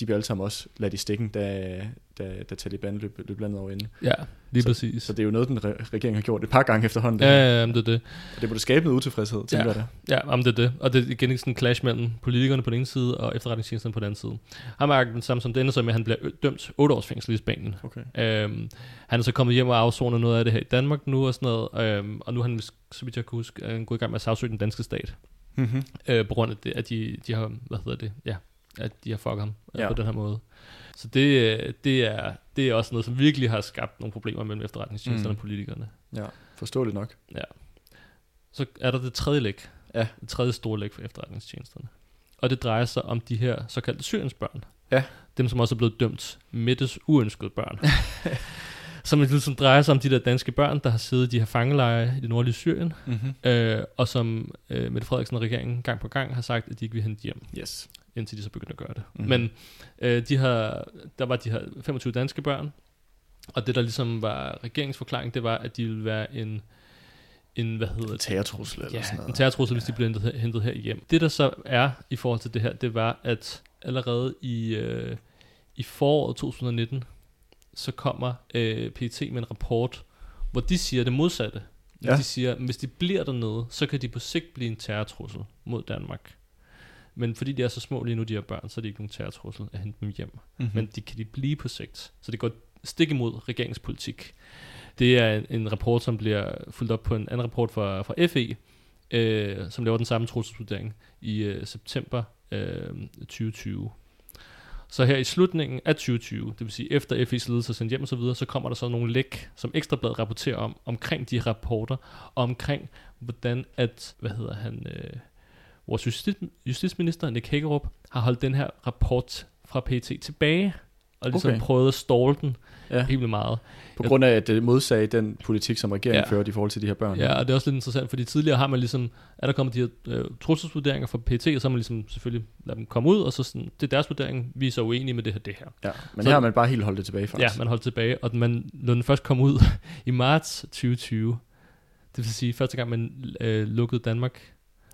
De blev alle sammen også ladt i stikken, da, da, da Taliban løb, løb landet over inde. Ja, lige Så- præcis. Så det er jo noget, den re- regering har gjort et par gange efterhånden. Ja, ja, det er det. Og det burde skabe noget utilfredshed, tænker Ja. jeg da. Ja, jamen det er det. Og det er igen sådan en clash mellem politikerne på den ene side og efterretningstjenesterne på den anden side. Han er den samme som det ender så med, at han bliver dømt 8 års fængsel i Spanien. Okay. Øhm, han er så kommet hjem og afsonet noget af det her i Danmark nu og sådan noget. Øhm, og nu er han, så vidt jeg kan huske, han gået i gang med at sagsøge den danske stat. Mm-hmm. Øh, på grund af det, at de, de har, hvad hedder det, ja, at de har fucket ham ja. Ja. på den her måde. Så det, øh, det, er, det er også noget, som virkelig har skabt nogle problemer mellem efterretningstjenesterne Mm. og politikerne. Ja, forståeligt nok. Så er der det tredje læg. Ja. Det tredje store læg for efterretningstjenesterne. Og det drejer sig om de her såkaldte syriensbørn. Ja. Dem, som også er blevet dømt midtes uønskede børn. som ligesom drejer sig om de der danske børn, der har siddet i de her fangelejre i det nordlige Syrien, Mm-hmm. øh, og som øh, Mette Frederiksen og regeringen gang på gang har sagt, at de ikke vil hente hjem, Yes. Indtil de så begynder at gøre det. Mm. Men øh, de har, der var de her 25 danske børn, og det der ligesom var regeringsforklaring, det var, at de ville være en, en hvad hedder det, Terrortrussel eller ja, sådan noget. en terrortrussel, hvis de bliver hentet, her- hentet her hjem. Det der så er i forhold til det her, det var, at allerede i, øh, i foråret 2019, så kommer øh, PET med en rapport, hvor de siger det modsatte. Ja. De siger, at hvis de bliver dernede, så kan de på sigt blive en terrortrussel mod Danmark. Men fordi de er så små lige nu, de her børn, så er det ikke nogen terrortrussel at hente dem hjem. Mm-hmm. Men de kan de blive på sigt. Så det går stik imod regeringspolitik. Det er en, en rapport, som bliver fulgt op på en anden rapport fra, fra FE, øh, som laver den samme trusselsvurdering i øh, september øh, 2020. Så her i slutningen af 2020, det vil sige efter FE's ledelse er sendt hjem og så videre, så kommer der så nogle læk, som Ekstrabladet rapporterer om, omkring de rapporter, og omkring hvordan at, hvad hedder han, øh, vores justitsminister Nick Hækkerup har holdt den her rapport fra PET tilbage og ligesom Okay. prøvede at ståle den Ja. helt vildt meget. På grund af, at det modsagde den politik, som regeringen Ja. førte i forhold til de her børn. Ja, og det er også lidt interessant, fordi tidligere har man ligesom, er der kommet de her øh, trusselsvurderinger fra PT, og så har man ligesom selvfølgelig ladet dem komme ud, og så sådan, det er deres vurdering, vi er så uenige med det her, det her. ja. Men Så- her har man bare helt holdt det tilbage, Ja, faktisk. man holdt tilbage, og man, når den først kom ud i marts 2020, det vil sige første gang, man øh, lukkede Danmark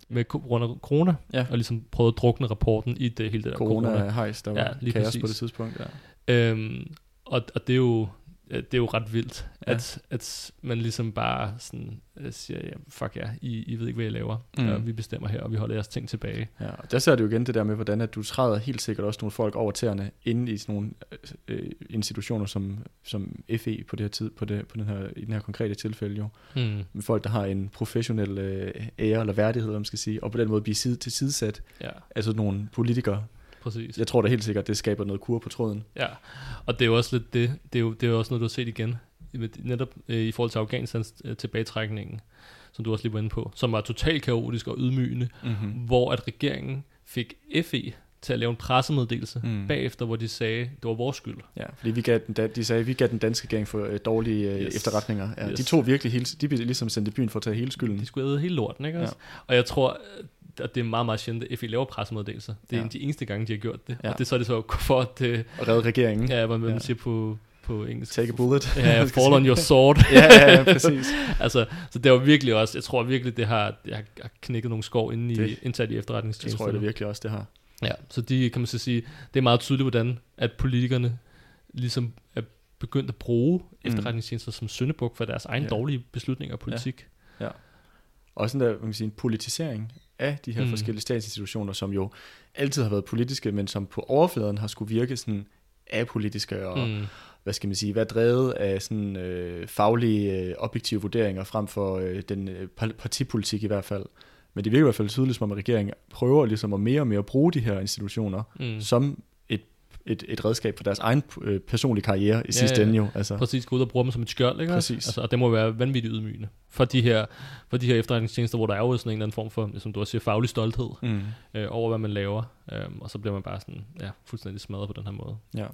med corona, Ja. og ligesom prøvede at drukne rapporten i det hele det der corona. Corona-hejs, der var Ja, lige kaos præcis. på det tidspunkt. Ja. Øhm, og, og det er jo det er jo ret vildt, Ja. at, at man ligesom bare sådan øh, siger, ja, fuck ja, I, I ved ikke, hvad I laver, Mm. og vi bestemmer her, og vi holder jeres ting tilbage. Ja, og der ser du jo igen det der med, hvordan at du træder helt sikkert også nogle folk over tæerne inde i sådan nogle øh, institutioner som, som FE på det her tid, på, det, på den her, i den her konkrete tilfælde jo. Mm. Med folk, der har en professionel øh, ære eller værdighed, hvad man skal sige, og på den måde blive side til sidesat Ja, af sådan nogle politikere. Præcis. Jeg tror da helt sikkert, det skaber noget kur på tråden. Ja, og det er jo også lidt det, det er jo, det er jo også noget, du har set igen, netop øh, i forhold til Afghanistans øh, tilbagetrækningen, som du også lige var inde på, som var totalt kaotisk og ydmygende, Mm-hmm. hvor at regeringen fik FE til at lave en pressemeddelelse Mm. bagefter, hvor de sagde, det var vores skyld. Ja, fordi vi gav den, de sagde, at vi gav den danske gang for øh, dårlige øh, Yes. efterretninger. Ja, Yes. De to virkelig hele, de blev ligesom sendt i byen for at tage hele skylden. De skulle æde hele lorten, ikke Ja. også? Og jeg tror, at det er meget, meget sjældent, at FE laver pressemeddelelser. Det er Ja. ja. en de eneste gange, de har gjort det. Ja. Ja. Og det så er det så for, at det, Og redde regeringen. ja, hvad man Ja. ja. siger på, på engelsk. Take a bullet. Ja, fall on your sword. ja, ja, ja, præcis. altså, så det var virkelig også, jeg tror virkelig, det har, det har knækket nogle skår inde i, Det- internt i Det efterretningstjenesten. tror jeg det virkelig også, det har. Ja, så de, kan man så sige, det er meget tydeligt, hvordan at politikerne ligesom er begyndt at bruge efterretningstjenester som syndebuk for deres egen Ja. ja. dårlige beslutninger og politik. Og sådan der, man kan sige, en politisering af de her mm. Forskellige statsinstitutioner, som jo altid har været politiske, men som på overfladen har skulle virke sådan apolitiske og, mm. Hvad skal man sige, være drevet af sådan øh, faglige, øh, objektive vurderinger frem for øh, den øh, par- partipolitik i hvert fald. Men det virker i hvert fald tydeligt, som om regeringen prøver ligesom at mere og mere bruge de her institutioner mm. som et, et, redskab for deres egen øh, personlige karriere i Ja, sidste ende jo. Altså. Præcis, gå ud og bruge dem som et skjold, ikke? Præcis. Altså, og det må være vanvittigt ydmygende for de her, for de her efterretningstjenester, hvor der er jo sådan en eller anden form for, som du også siger, faglig stolthed Mm. øh, over, hvad man laver. Øhm, og så bliver man bare sådan, ja, fuldstændig smadret på den her måde. Ja.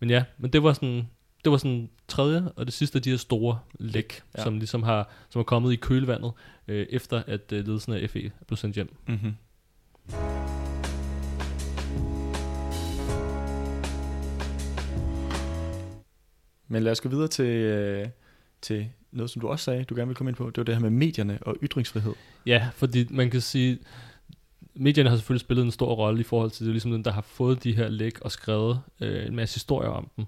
Men ja, men det var sådan, det var sådan tredje og det sidste af de her store læk, Ja. som ligesom har, som er kommet i kølvandet, øh, efter at øh, ledelsen af FE blevet sendt hjem. Mm-hmm. Men lad os gå videre til, øh, til noget, som du også sagde, du gerne vil komme ind på. Det var det her med medierne og ytringsfrihed. Ja, fordi man kan sige, medierne har selvfølgelig spillet en stor rolle i forhold til, det er ligesom den, der har fået de her læk og skrevet øh, en masse historier om dem.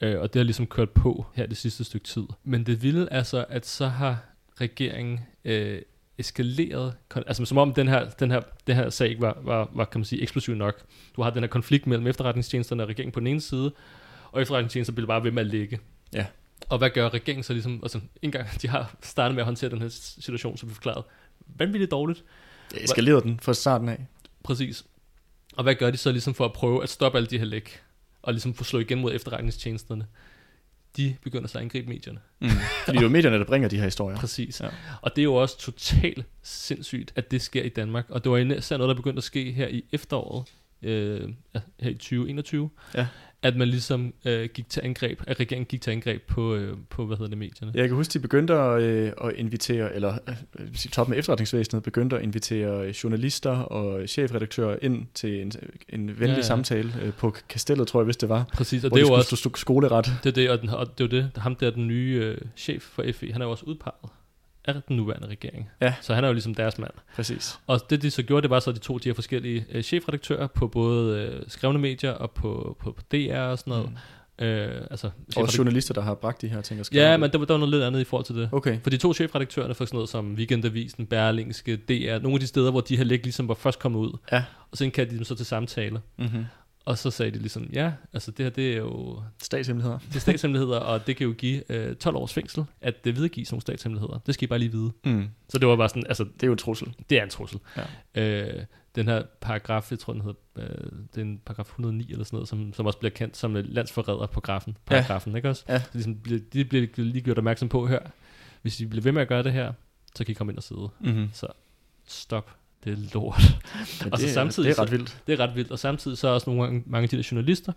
Øh, og det har ligesom kørt på her det sidste stykke tid. Men det vilde er så, at så har regeringen øh, eskaleret, altså som om den her, den her, den her sag ikke var, var, var, kan man sige, eksplosiv nok. Du har den her konflikt mellem efterretningstjenesterne og regeringen på den ene side, og efterretningstjenesterne bliver bare ved med at ligge. Ja. Og hvad gør regeringen så ligesom, altså en gang de har startet med at håndtere den her situation, som vi forklarede, vanvittigt dårligt, Jeg eskalerede den fra starten af. Præcis. Og hvad gør de så ligesom for at prøve at stoppe alle de her læk, og ligesom få slå igen mod efterretningstjenesterne? De begynder så at angribe medierne. Mm. Fordi det er jo medierne, der bringer de her historier. Præcis. Ja. Og det er jo også totalt sindssygt, at det sker i Danmark. Og det var især noget, der begyndte at ske her i efteråret, øh, her i 2021. Ja. At man ligesom øh, gik til angreb, at regeringen gik til angreb på, øh, på hvad hedder det, medierne. Jeg kan huske, de begyndte at, øh, at invitere, eller øh, toppen af efterretningsvæsenet begyndte at invitere øh, journalister og chefredaktører ind til en, en venlig ja, Ja, samtale øh, på Kastellet, tror jeg, hvis det var. Præcis, og det er jo også stå skoleret. det, er det, og, den, og det er jo det, ham der, den nye øh, chef for FE, han er jo også udpeget af den nuværende regering. Ja. Så han er jo ligesom deres mand. Præcis. Og det de så gjorde, det var så, at de to de her forskellige øh, chefredaktører på både øh, skrevne medier og på, på, på DR og sådan noget. Mm. Øh, altså, Og journalister, der har bragt de her ting og skrevet Ja, det. men der, var- der var noget lidt andet i forhold til det. Okay. For de to chefredaktørerne for sådan noget som Weekendavisen, Berlingske, DR, nogle af de steder, hvor de her læg ligesom var først kommet ud. Ja. Og så indkaldte de dem så til samtale. Mm-hmm. Og så sagde de ligesom, ja, altså det her, det er jo Statshemmeligheder. det er statshemmeligheder, og det kan jo give øh, 12 års fængsel, at det videregive sådan nogle statshemmeligheder. Det skal I bare lige vide. Mm. Så det var bare sådan, altså, Det er jo et trussel. det er en trussel. Ja. Øh, den her paragraf, jeg tror den hedder, øh, det er en paragraf 109 eller sådan noget, som, som også bliver kendt som øh, landsforræder på grafen, paragrafen, ikke også? Ja. Så ligesom, de bliver lige gjort opmærksom på her. Hvis I bliver ved med at gøre det her, så kan I komme ind og sidde. Mm-hmm. Så stop. Det er lort. Men Og så det, samtidig det er ret så- vildt. Det er ret vildt. Og samtidig så er også nogle gange, mange af de der journalister,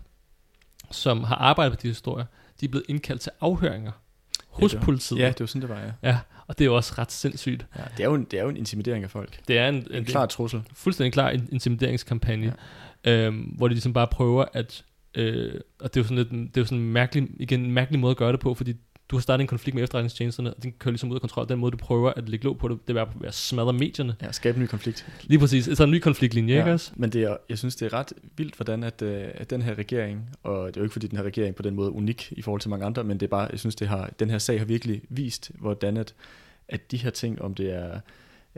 som har arbejdet på de historier, de er blevet indkaldt til afhøringer hos Ja, var- politiet. Ja, det var sådan, det var, ja. ja. Og det er jo også ret sindssygt. ja det, er jo en, det er jo en intimidering af folk. Det er en, En en klar trussel. fuldstændig klar in- intimideringskampagne, ja. øhm, hvor de ligesom bare prøver at, øh, og det er jo sådan lidt, det er jo sådan en mærkelig, igen, en mærkelig måde at gøre det på, fordi du har startet en konflikt med efterretningstjenesterne, og den kører ligesom ud af kontrol. Den måde, du prøver at lægge låg på det, det er ved at smadre medierne. Ja, skabe en ny konflikt. Lige præcis. Så er en ny konfliktlinje, ja. ikke også? Men det er, jeg synes, det er ret vildt, hvordan at, øh, at den her regering, og det er jo ikke fordi den her regering på den måde er unik i forhold til mange andre, men det er bare, jeg synes, det har, den her sag har virkelig vist, hvordan at, at de her ting, om det er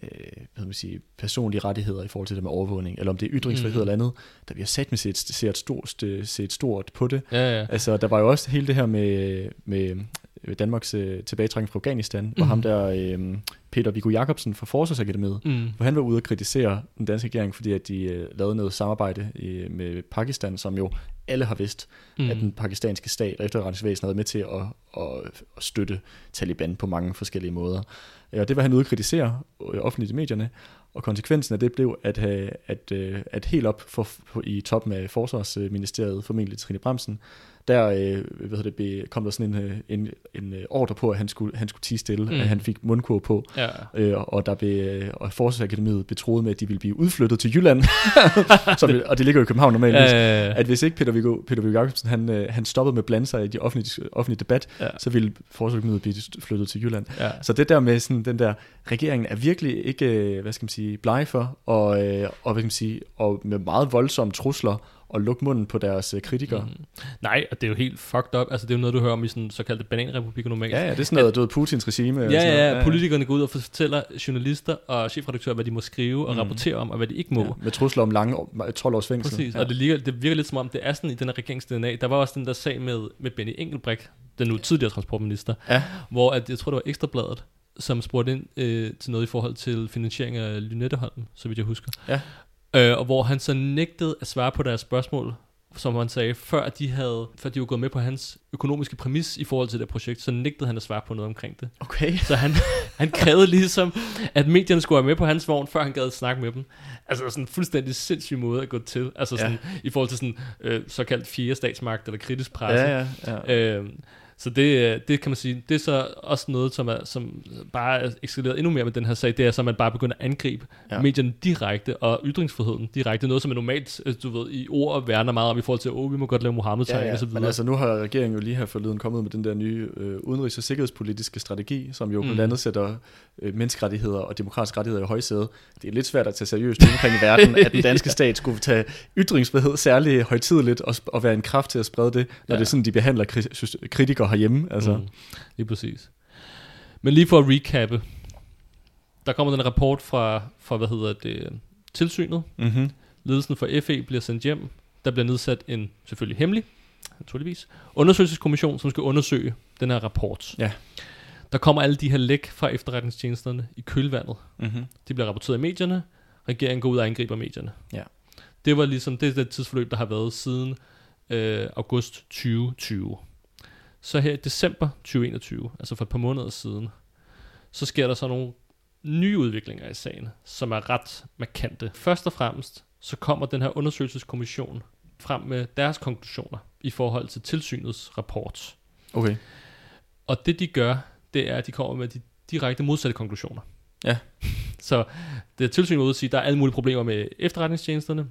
øh, hvad man sige, personlige rettigheder i forhold til det med overvågning, eller om det er ytringsfrihed Mhm. eller andet, der vi har sat med set, set, stort, set stort på det. Ja, ja. Altså, der var jo også hele det her med, med Danmarks øh, tilbagetrækning fra Afghanistan, hvor Mhm. ham der, øh, Peter Viggo Jacobsen fra Forsvarsakademiet, Mm. hvor han var ude og kritisere den danske regering, fordi at de øh, lavede noget samarbejde øh, med Pakistan, som jo alle har vidst, mm. at den pakistanske stat og efterretningsvæsen havde med til at, at, at støtte Taliban på mange forskellige måder. Øh, Og det var han ude at kritisere øh, offentligt i medierne, og konsekvensen af det blev, at, øh, at, øh, at helt op for, i toppen af Forsvarsministeriet, formentlig Trine Bremsen, der øh, hvad hedder det, be- kom der sådan en, øh, en, en øh, ordre på, at han skulle, han skulle tige stille, Mm. at han fik mundkurv på, Ja. Øh, og der blev, øh, og Forsvarsakademiet betroede med, at de ville blive udflyttet til Jylland, som, og det ligger jo i København normalt, Ja, at hvis ikke Peter Viggo, Peter Viggo Jacobsen, han, han stoppede med at blande sig i de offentlige, offentlige debat, Ja. så ville Forsvarsakademiet blive flyttet til Jylland. ja. Så det der med sådan, den der, regeringen er virkelig ikke, hvad skal man sige, blege for, og, og hvad skal man sige, og med meget voldsomme trusler, og lukke munden på deres øh, kritikere. Mm. Nej, og det er jo helt fucked up. Altså, det er jo noget, du hører om i sådan såkaldte bananrepublikker normalt. Ja, ja, det er sådan noget, du ved, Putins regime. Ja, sådan ja, noget. ja, politikerne går ud og fortæller journalister og chefredaktører, hvad de må skrive og Mm. rapportere om, og hvad de ikke må. Ja, med trusler om lange år- 12 års fængsel. Præcis, ja. og det, ligger, det virker lidt som om, det er sådan i den her regerings DNA. Der var også den der sag med, med Benny Engelbrecht, den nu tidligere transportminister, Ja. hvor at, jeg tror, det var Ekstrabladet, som spurgte ind øh, til noget i forhold til finansiering af Lynetteholm, så vidt jeg husker. Ja. Øh, og hvor han så nægtede at svare på deres spørgsmål, som han sagde, før de, havde, før de var gået med på hans økonomiske præmis i forhold til det projekt, så nægtede han at svare på noget omkring det. Okay. Så han, han krævede ligesom, at medierne skulle være med på hans vogn, før han gad at snakke med dem. Altså sådan en fuldstændig sindssyg måde at gå til. Altså sådan, ja. i forhold til sådan øh, såkaldt fjerde statsmagt eller kritisk presse. Ja, ja, ja. Øh, så det, øh, det kan man sige, det er så også noget, som, er, som bare er eskaleret endnu mere med den her sag, det er så, at man bare begynder at angribe ja. Medierne direkte, og ytringsfriheden direkte, noget som er normalt, øh, du ved, i ord værner meget om i forhold til, åh, oh, vi må godt lave mohammed Ja, ja, og så videre. Men altså, nu har regeringen jo lige her forleden kommet med den der nye øh, udenrigs- og sikkerhedspolitiske strategi, som jo Mm. blandt andet sætter øh, menneskerettigheder og demokratiske rettigheder i højsæde. Det er lidt svært at tage seriøst omkring i verden, at den danske stat skulle tage ytringsfrihed særlig højtideligt og, og være en kraft til at sprede det, når Ja. det er sådan, de behandler kri- kritikere herhjemme. Altså. Mm, lige præcis. Men lige for at recappe. Der kommer den rapport fra, fra hvad hedder det, tilsynet. Mm-hmm. Ledelsen for FE bliver sendt hjem. Der bliver nedsat en, selvfølgelig hemmelig, naturligvis, undersøgelseskommission, som skal undersøge den her rapport. Ja. Der kommer alle de her læk fra efterretningstjenesterne i kølvandet. Mm-hmm. De bliver rapporteret i medierne. Regeringen går ud og angriber medierne. Ja. Det var ligesom det, det tidsforløb, der har været siden øh, august 2020. Så her i december 2021, altså for et par måneder siden, så sker der så nogle nye udviklinger i sagen, som er ret markante. Først og fremmest, så kommer den her undersøgelseskommission frem med deres konklusioner i forhold til tilsynets rapport. Okay. Og det de gør, det er, at de kommer med de direkte modsatte konklusioner. Ja. Så det er tilsynet ude at sige, at der er alle mulige problemer med efterretningstjenesterne.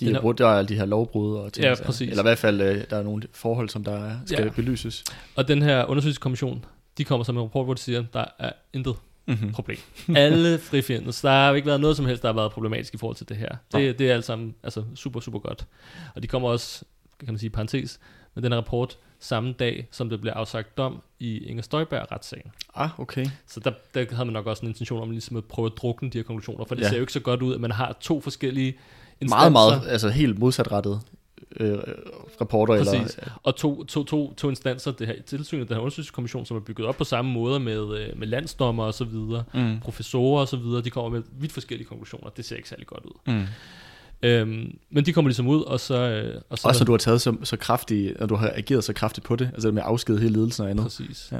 De har brugt der er alle de her lovbrud og ting. Ja, så- præcis. Eller i hvert fald, øh, der er nogle forhold, som der er, skal Ja. ja. belyses. Og den her undersøgelseskommission, de kommer så med en rapport, hvor de siger, at der er intet Mm-hmm. problem. Alle frifindes. Der har ikke været noget som helst, der har været problematisk i forhold til det her. Det, det er alt sammen altså, super, super godt. Og de kommer også, kan man sige, parentes, med den her rapport samme dag, som det blev afsagt dom i Inger Støjberg-retssagen. Ah, okay. Så der, der havde man nok også en intention om ligesom at prøve at drukne de her konklusioner, for det Ja. ser jo ikke så godt ud, at man har to forskellige instanser, Meget, meget, altså helt modsatrettet øh, rapporter. Præcis. Eller, og to, to, to, to instanser, det her tilsynet, den her undersøgelseskommission, som er bygget op på samme måde med, øh, med landsdommer og så videre, mm. professorer og så videre, de kommer med vidt forskellige konklusioner. Det ser ikke særlig godt ud. Mm. Øhm, men de kommer ligesom ud, og så... Øh, og så Også at du har taget så, så kraftigt, og du har ageret så kraftigt på det, altså med at afskede hele ledelsen og andet. Præcis. Ja.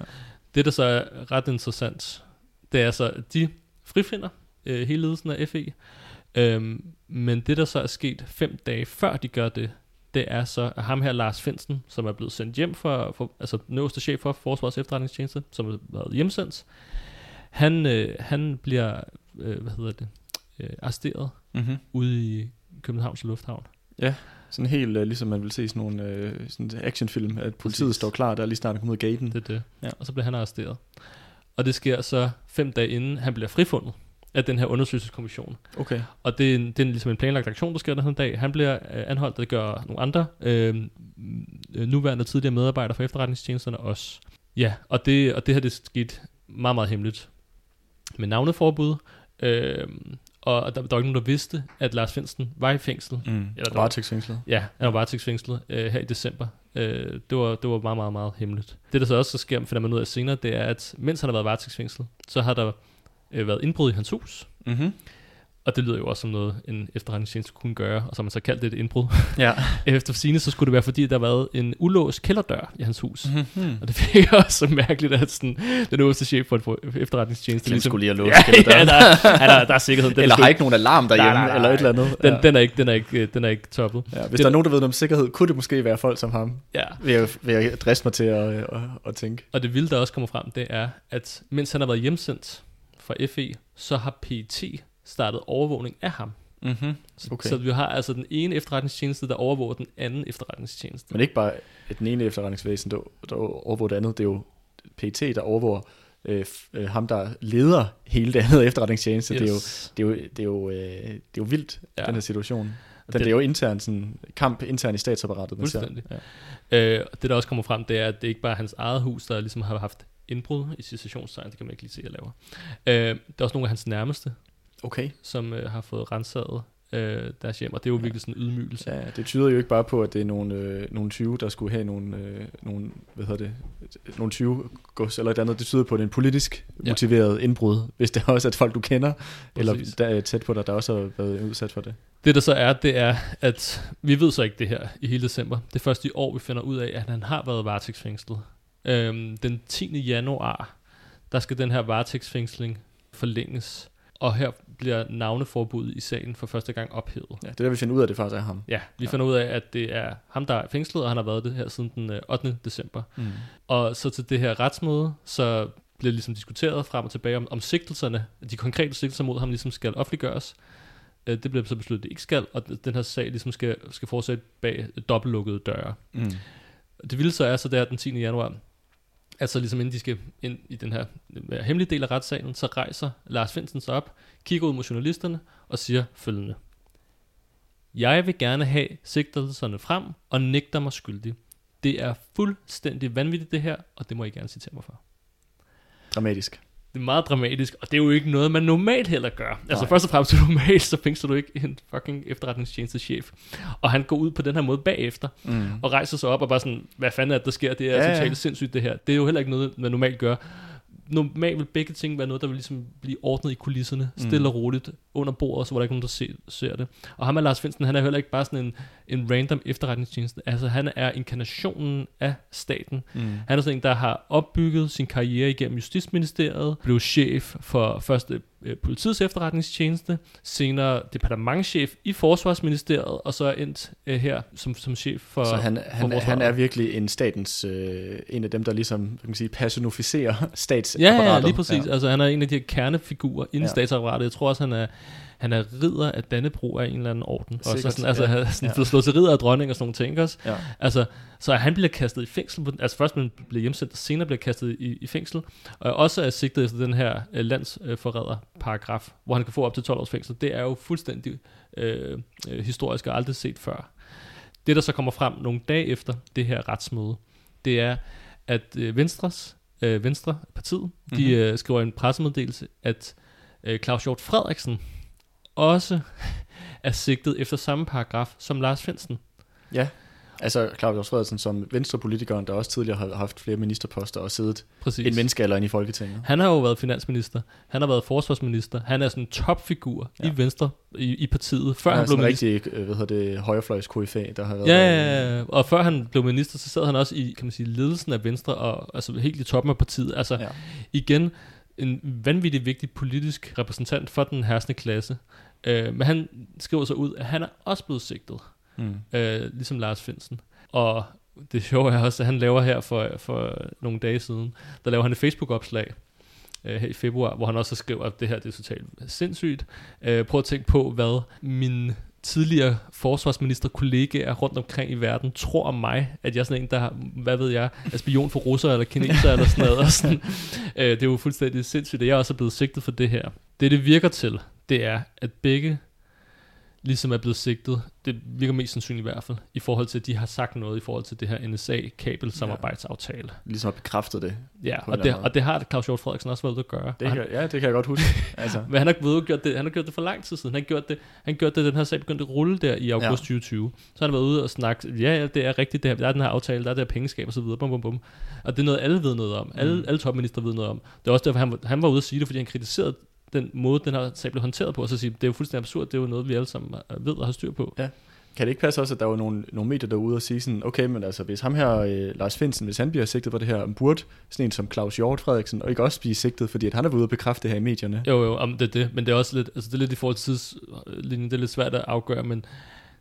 Det, der så er ret interessant, det er så, at de frifinder øh, hele ledelsen af FE, øhm, men det, der så er sket fem dage før de gør det, det er så at ham her, Lars Finsen, som er blevet sendt hjem for, for altså den øverste chef for Forsvarets efterretningstjeneste, som har været hjemsendt. Han, øh, han bliver, øh, hvad hedder det, øh, arresteret Mm-hmm. ude i Københavns Lufthavn. Sådan helt uh, ligesom man vil se sådan nogle uh, sådan actionfilm, at politiet Præcis. står klar, der er lige snart kommet ud af gaten. Det er det. Ja. Og så bliver han arresteret. Og det sker så fem dage inden han bliver frifundet af den her undersøgelseskommission. Okay. Og det er, en, det er ligesom en planlagt aktion, der sker den her dag. Han bliver øh, anholdt, det gør nogle andre øh, øh, nuværende tidligere medarbejdere for efterretningstjenesterne også. Ja, og det, og det her det skete meget, meget hemmeligt. Med navneforbud. Øh, og der, der var ikke nogen, der vidste, at Lars Finsen var i fængsel. Mm. Eller Varetægtsfængslet. Ja, han var varetægtsfængslet øh, her i december. Øh, det, var, det var meget, meget, meget hemmeligt. Det, der så også sker, finder man ud af senere, det er, at mens han har været varetægtsfængslet, så har der øh, været indbrud i hans hus. Mm-hmm. Og det lyder jo også som noget, en efterretningstjeneste kunne gøre, og så har man så kaldt det et indbrud. Ja. Efter sine så skulle det være, fordi der har været en ulåst kælderdør i hans hus. Mm. Mm-hmm. Og det fik også så mærkeligt, at sådan, den øverste chef for en efterretningstjeneste... Den skulle lige have låst ja, ja, kælderdøren. der, er, der, der er sikkerhed. Den, er Eller har ikke nogen alarm derhjemme, Nej, nej, nej. eller et eller andet. Den, ja. den, er ikke, den, er ikke, den er ikke toppet. Ja, hvis det- der er nogen, der ved noget om sikkerhed, kunne det måske være folk som ham. Ja. Vil jeg, vil jeg driste mig til at, at, at, at tænke. Og det vilde, der også kommer frem, det er, at mens han har været hjemsendt fra FE, så har PET startet overvågning af ham. Mm-hmm. Så, Okay. okay. så vi har altså den ene efterretningstjeneste, der overvåger den anden efterretningstjeneste. Men ikke bare den ene efterretningsvæsen, der, der overvåger det andet. Det er jo PT, der overvåger øh, øh, ham, der leder hele det andet efterretningstjeneste. Yes. Det er jo, det er jo, det er jo, øh, det er jo vildt, ja. Den her situation. Den, det er jo intern sådan, kamp intern i statsapparatet. man ser. Ja. Øh, det, der også kommer frem, det er, at det ikke bare er hans eget hus, der ligesom har haft indbrud i citationstegn. Det kan man ikke lige se, jeg laver. Øh, det er også nogle af hans nærmeste, Okay. som øh, har fået renset øh, deres hjem, og det er jo virkelig sådan en ydmygelse. Ja, det tyder jo ikke bare på, at det er nogle, øh, nogle 20, der skulle have nogle, øh, nogle, hvad hedder det, nogle 20 gods eller et andet. Det tyder på, at det er en politisk Ja. motiveret indbrud, hvis det også er folk, du kender, eller Præcis. der er tæt på dig, der også har været udsat for det. Det der så er, det er, at vi ved så ikke det her i hele december. Det er først i år, vi finder ud af, at han har været varetægtsfængslet. Øhm, den 10. januar, der skal den her varetægtsfængsling forlænges. Og her bliver navneforbuddet i sagen for første gang ophævet. Ja, det er der, vi finder ud af, at det faktisk er ham. Ja, vi Ja. finder ud af, at det er ham, der er fængslet, og han har været det her siden den øh, 8. december. Mm. Og så til det her retsmøde, så bliver ligesom diskuteret frem og tilbage om, om sigtelserne, de konkrete sigtelser mod ham ligesom skal offentliggøres. Øh, Det bliver så besluttet, at det ikke skal, og den her sag ligesom skal, skal fortsætte bag dobbeltlukkede døre. Mm. Det vilde så er så der den 10. januar, altså så ligesom inden de skal ind i den her øh, hemmelige del af retssagen, så rejser Lars Finsen sig op, kigger ud mod journalisterne og siger følgende. Jeg vil gerne have sigtelserne frem og nægter mig skyldig. Det er fuldstændig vanvittigt det her, og det må I gerne citere mig for. Dramatisk. Det er meget dramatisk, og det er jo ikke noget, man normalt heller gør. Altså Nej. først og fremmest normalt, så fængsler du ikke en fucking efterretningstjenestechef. Og han går ud på den her måde bagefter, Mm. og rejser sig op og bare sådan, hvad fanden er det, der sker? Det er Ja, ja, ja. totalt sindssygt det her. Det er jo heller ikke noget, man normalt gør. Normalt vil begge ting være noget, der vil ligesom blive ordnet i kulisserne, Mm. stille og roligt, under bordet, så var der ikke nogen, der ser, ser det. Og ham er Lars Finsen, han er heller ikke bare sådan en, en random efterretningstjeneste. Altså han er inkarnationen af staten. Mm. Han er sådan en, der har opbygget sin karriere igennem Justitsministeriet, blev chef for først øh, politiets efterretningstjeneste, senere departementchef i Forsvarsministeriet, og så endt øh, her som, som chef for... Så han, han, vores han er virkelig en statens, øh, en af dem, der ligesom, kan man sige, personificerer Ja, statsapparatet. ja, lige præcis. Ja. Altså, han er en af de her kernefigurer inden Ja. ja. statsapparatet. Jeg tror også, han er, han er ridder af Dannebro af en eller anden orden. Og så Sikkert, sådan, altså, ja. han sådan, Ja. ja. slået til ridder af dronning og sådan nogle ting også. Ja. Altså, så han bliver kastet i fængsel. På, altså først man bliver hjemsendt, og senere bliver kastet i, i fængsel. Og også er sigtet efter den her øh, landsforræder-paragraf, hvor han kan få op til 12 års fængsel. Det er jo fuldstændig øh, øh, historisk og aldrig set før. Det, der så kommer frem nogle dage efter det her retsmøde, det er, at øh, Venstres, øh, Venstre, partiet, mm-hmm. de Mhm. øh, skriver en pressemeddelelse, at øh, Claus Hjort Frederiksen også er sigtet efter samme paragraf som Lars Finsen. ja. Altså Claus Frederiksen som venstrepolitikeren, der også tidligere har haft flere ministerposter og siddet Præcis. en menneskealderen i Folketinget. Han har jo været finansminister, han har været forsvarsminister, han er sådan en topfigur Ja. i Venstre, i, i partiet, før han han, er blev sådan en minister. rigtig, øh, hvad hedder det, højrefløjs KFA, der har været Ja, ja, ja, og før han blev minister, så sad han også i, kan man sige, ledelsen af Venstre, og altså helt i toppen af partiet. Altså ja. igen, en vanvittig vigtig politisk repræsentant for den herskende klasse. Øh, men han skriver så ud, at han er også blevet sigtet Mm. øh, ligesom Lars Finsen. Og det sjove er også, at han laver her for, for nogle dage siden, der laver han et Facebook-opslag, øh, her i februar, hvor han også skriver, at det her det er totalt sindssygt. Øh, prøv at tænke på, hvad min tidligere forsvarsminister kollegaer rundt omkring i verden tror om mig, at jeg er sådan en, der har, hvad ved jeg, er spion for russere eller kineser eller sådan noget. Og sådan. Øh, det er jo fuldstændig sindssygt, at jeg også er blevet sigtet for det her. Det, det virker til, det er, at begge ligesom er blevet sigtet, det virker mest sandsynligt i hvert fald, i forhold til, at de har sagt noget i forhold til det her NSA-kabelsamarbejdsaftale. Ligesom har bekræftet det. Ja, og det, og det har Claus Hjort Frederiksen også været ude at gøre. Det kan, ja, det kan jeg godt huske. altså, men han har, ved, gjort det, han har gjort det for lang tid siden. Han har gjort det, han har gjort det, den her sag begyndte at rulle der i august Ja. ja. 2020. Så har han været ude og snakke, ja, ja, det er rigtigt, det her, der er den her aftale, der er det her pengeskab og så videre, bum, bum, bum. Og det er noget, alle ved noget om. Alle, Mm. alle topminister ved noget om. Det er også derfor, han, han var ude at sige det, fordi han kritiserede den måde, den her sag blev håndteret på, og så sige, det er jo fuldstændig absurd, det er jo noget, vi alle sammen ved og har styr på. kan det ikke passe også, at der var nogle, nogle medier derude og sige sådan, okay, men altså, hvis ham her, øh, Lars Finsen, hvis han bliver sigtet for det her, burde sådan en som Claus Hjort Frederiksen, og ikke også blive sigtet, fordi at han er ude og bekræfte det her i medierne. Jo, jo, om det er det, men det er også lidt, altså det er lidt i forhold til tidslinjen, det er lidt svært at afgøre, men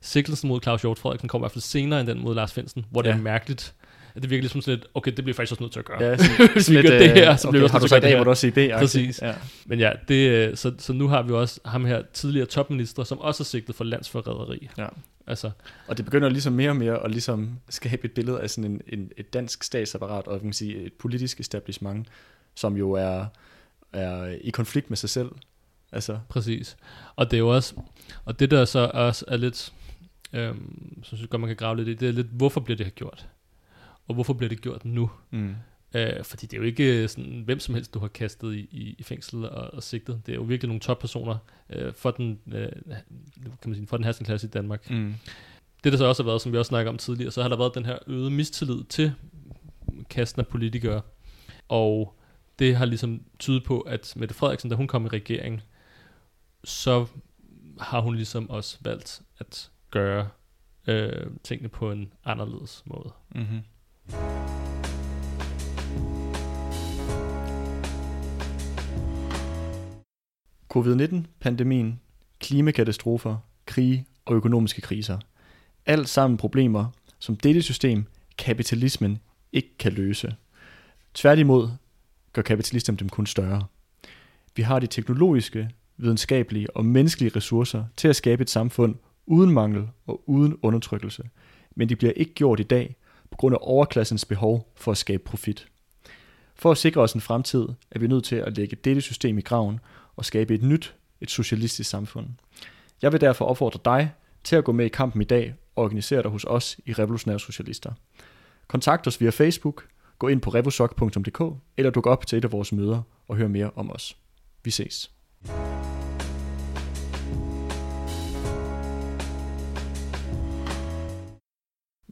sigtelsen mod Claus Hjort Frederiksen kommer i hvert fald senere end den mod Lars Finsen, hvor det Ja. er mærkeligt, at det virker ligesom sådan lidt, okay, det bliver faktisk også nødt til at gøre. Ja, Hvis vi gør det her, så bliver vi også har du nødt til sagt at gøre det må du her. også sige B. -agtigt. Præcis. Ja. Men ja, det, øh, så, så nu har vi også ham her, tidligere topminister, som også er sigtet for landsforræderi. Ja. Altså, Og det begynder ligesom mere og mere at ligesom skabe et billede af sådan en, en, et dansk statsapparat, og kan man sige, et politisk establishment, som jo er, er i konflikt med sig selv. Altså, præcis. Og det er jo også, og det der så også er lidt, øhm, synes jeg godt, man kan grave lidt i, det er lidt, hvorfor bliver det her gjort? Og hvorfor bliver det gjort nu? mm. Øh, fordi det er jo ikke sådan, hvem som helst, du har kastet i, i, i fængsel og, og sigtet. Det er jo virkelig nogle toppersoner øh, for, den, øh, kan man sige, for den her klasse i Danmark. Mm. Det der så også har været, som vi også snakker om tidligere, så har der været den her øgede mistillid til kasten af politikere. Og det har ligesom tydet på, at Mette Frederiksen, da hun kom i regering, så har hun ligesom også valgt at gøre øh, tingene på en anderledes måde. Mm-hmm. Covid-19, pandemien, klimakatastrofer, krige og økonomiske kriser. Alt sammen problemer, som dette system, kapitalismen, ikke kan løse. Tværtimod gør kapitalismen dem kun større. Vi har de teknologiske, videnskabelige og menneskelige ressourcer til at skabe et samfund uden mangel og uden undertrykkelse, men de bliver ikke gjort i dag på grund af overklassens behov for at skabe profit. For at sikre os en fremtid, er vi nødt til at lægge dette system i graven og skabe et nyt, et socialistisk samfund. Jeg vil derfor opfordre dig til at gå med i kampen i dag og organisere dig hos os i Revolutionære Socialister. Kontakt os via Facebook, gå ind på revosok.dk eller duk op til et af vores møder og hør mere om os. Vi ses.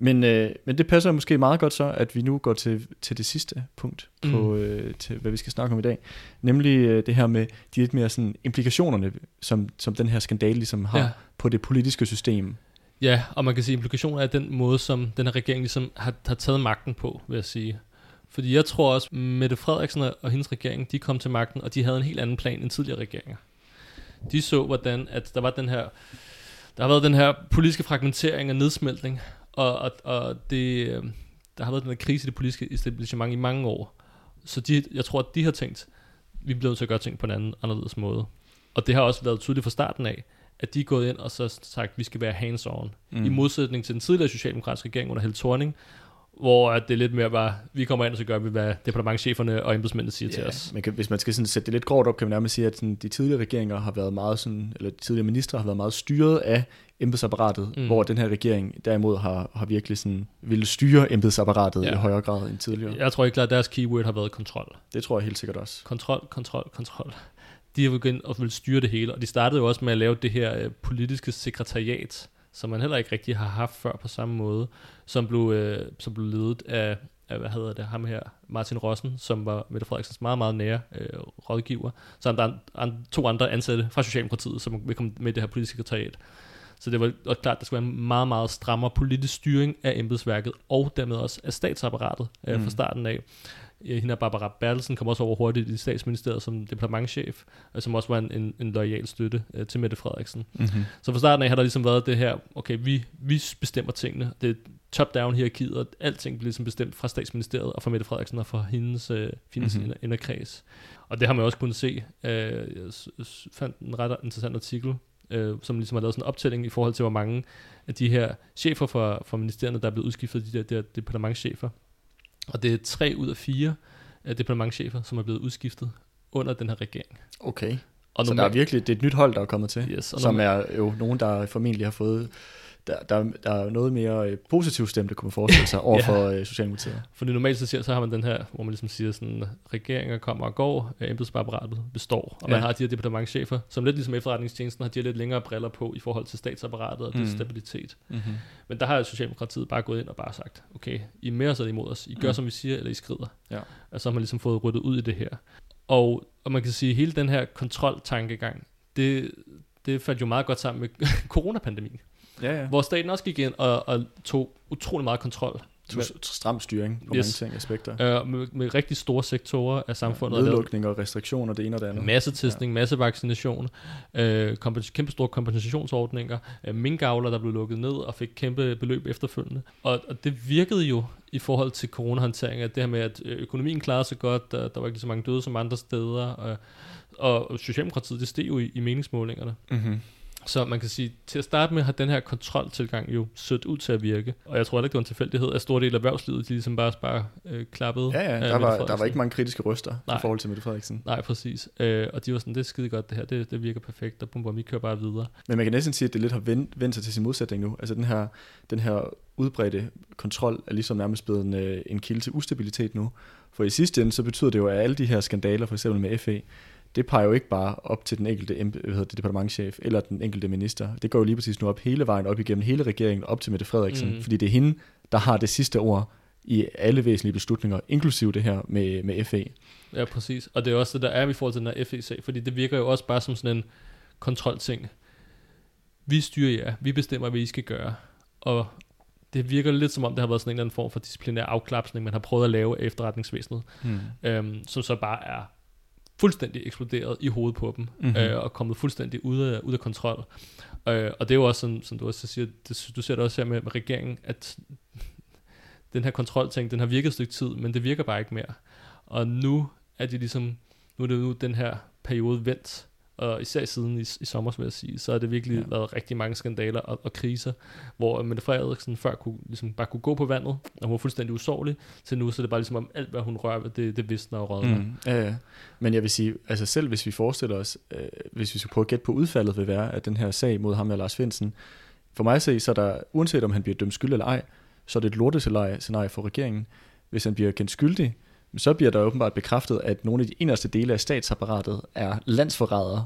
Men, øh, men det passer måske meget godt så, at vi nu går til, til det sidste punkt på, Mm. øh, til hvad vi skal snakke om i dag. Nemlig øh, det her med de lidt mere sådan implikationerne, som, som den her skandale ligesom har Ja. på det politiske system. Ja, og man kan sige, at implikationen er den måde, som den her regering ligesom har, har taget magten på, vil jeg sige. Fordi jeg tror også, Mette Frederiksen og hendes regering, de kom til magten, og de havde en helt anden plan end tidligere regeringer. De så, hvordan at der var den her, der har været den her politiske fragmentering og nedsmeltning, og, og, og det, øh, der har været den her krise i det politiske establishment i mange år. Så de, jeg tror, at de har tænkt, vi bliver nødt til at gøre ting på en anden, anderledes måde. Og det har også været tydeligt fra starten af, at de er gået ind og så sagt, at vi skal være hands-on. Mm. I modsætning til den tidligere socialdemokratiske regering under Helle Thorning, hvor at det er lidt mere bare, vi kommer ind, og så gør vi, hvad departementcheferne og embedsmændene siger yeah. til os. Man kan, hvis man skal sådan sætte det lidt grovt op, kan man nærmest sige, at sådan, de tidligere regeringer har været meget sådan, eller de tidligere ministre har været meget styret af embedsapparatet, Mm. hvor den her regering derimod har, har virkelig sådan, ville styre embedsapparatet Ja. i højere grad end tidligere. Jeg tror ikke klart, at deres keyword har været kontrol. Det tror jeg helt sikkert også. Kontrol, kontrol, kontrol. De har begyndt at vil styre det hele, og de startede jo også med at lave det her øh, politiske sekretariat, som man heller ikke rigtig har haft før på samme måde, som blev, øh, som blev ledet af, af, hvad hedder det, ham her, Martin Rossen, som var Mette Frederiksens meget, meget nære øh, rådgiver, samt der an, to andre ansatte fra Socialdemokratiet, som vil komme med det her politiske sekretariat. Så det var også klart, der skulle være en meget, meget strammere politisk styring af embedsværket, og dermed også af statsapparatet øh, fra Mm. starten af. Ja, hende Barbara Bertelsen kom også over hurtigt i statsministeriet som departementchef, øh, som også var en, en, en lojal støtte øh, til Mette Frederiksen. Mm-hmm. Så fra starten af har der ligesom været det her, okay, vi, vi bestemmer tingene. Det er top-down hierarkiet, og alting bliver ligesom bestemt fra statsministeriet og fra Mette Frederiksen og fra hendes, øh, hendes Mhm. mm-hmm. inderkreds. Og det har man også kunnet se. Øh, jeg fandt en ret interessant artikel, øh, som ligesom har lavet sådan en optælling i forhold til, hvor mange af de her chefer for, for ministerierne, der er blevet udskiftet, de der, der departementchefer. Og det er tre ud af fire af departementchefer, som er blevet udskiftet under den her regering. Okay. Og så der er normalt- virkelig, det er et nyt hold, der er kommet til, Yes, som normalt- er jo nogen, der formentlig har fået, der, der, der er noget mere øh, positivt stemte, kunne man forestille sig, over Ja. for øh, Socialdemokratiet. Fordi normalt så, siger, så har man den her, hvor man ligesom siger sådan, regeringer kommer og går, øh, embedsapparatet består. Og man Ja. har de her departementchefer, som lidt ligesom efterretningstjenesten har de her lidt længere briller på i forhold til statsapparatet og mm. Mm. det stabilitet. Mm-hmm. Men der har Socialdemokratiet bare gået ind og bare sagt, okay, I er med os eller imod os. I gør, Mm. som vi siger, eller I skrider. Ja. Og så har man ligesom fået ryddet ud i det her. Og, og man kan sige, at hele den her kontroltankegang, det, det faldt jo meget godt sammen med coronapandemien, Ja, ja. hvor staten også gik ind og, og tog utrolig meget kontrol Stram styring på Yes. mange ting, aspekter. øh, med, med rigtig store sektorer af samfundet. og lavet Nedlukning og restriktioner, det ene og det andet. Masse testning, masse vaccination, øh, kompens- kæmpe store kompensationsordninger, øh, minkavler, der blev lukket ned og fik kæmpe beløb efterfølgende. Og, og det virkede jo i forhold til coronahåndtering, at det her med, at øh, økonomien klarede sig godt, der, der var ikke så mange døde som andre steder, og, og Socialdemokratiet, det steg jo i, i meningsmålingerne. Mm-hmm. Så man kan sige, til at starte med har den her kontroltilgang jo sødt ud til at virke. Og jeg tror heller ikke, det var en tilfældighed, at store del af erhvervslivet, de ligesom bare, bare øh, klappede. Ja, ja, øh, der var, der var ikke mange kritiske røster Nej. i forhold til Mette Frederiksen. Nej, præcis. Øh, og de var sådan, det er skide godt det her, det, det virker perfekt, og bum, bum, vi kører bare videre. Men man kan næsten sige, at det lidt har vendt, vendt sig til sin modsætning nu. Altså den her, den her udbredte kontrol er ligesom nærmest blevet en, øh, en kilde til ustabilitet nu. For i sidste ende, så betyder det jo, at alle de her skandaler, for eksempel med FE, det peger jo ikke bare op til den enkelte hvad hedder det, departementchef eller den enkelte minister. Det går jo lige præcis nu op hele vejen op igennem hele regeringen, op til Mette Frederiksen, Mm. fordi det er hende, der har det sidste ord i alle væsentlige beslutninger, inklusive det her med, med FE. Ja, præcis. Og det er også det, der er i forhold til den her FEC, fordi det virker jo også bare som sådan en kontrolting. Vi styrer jer, vi bestemmer, hvad I skal gøre. Og det virker lidt som om, det har været sådan en eller anden form for disciplinær afklapsning, man har prøvet at lave af efterretningsvæsenet, Hmm. øhm, som så bare er fuldstændig eksploderet i hovedet på dem, Mhm. mm-hmm. øh, og kommet fuldstændig ud af, ud af kontrol. Øh, og det er jo også sådan, som du også siger, det, du ser det også her med, med regeringen, at den her kontrolting, den har virket et stykke tid, men det virker bare ikke mere. Og nu er det ligesom, nu er det nu den her periode vendt, og især siden i, i sommer, vil jeg sige, så har det virkelig Ja. været rigtig mange skandaler og, og kriser, hvor Mette Frederiksen før kunne, ligesom bare kunne gå på vandet, og hun var fuldstændig usårlig, til nu så er det bare ligesom om alt, hvad hun rører ved, det, det visner og rådner. Mm, ja, ja. Men jeg vil sige, altså selv hvis vi forestiller os, øh, hvis vi skal prøve at gætte på udfaldet vil være, at den her sag mod ham og Lars Finsen, for mig at se, så er der, uanset om han bliver dømt skyld eller ej, så er det et lortescenarie scenarie for regeringen. Hvis han bliver kendt skyldig, så bliver der åbenbart bekræftet, at nogle af de inderste dele af statsapparatet er landsforrædere.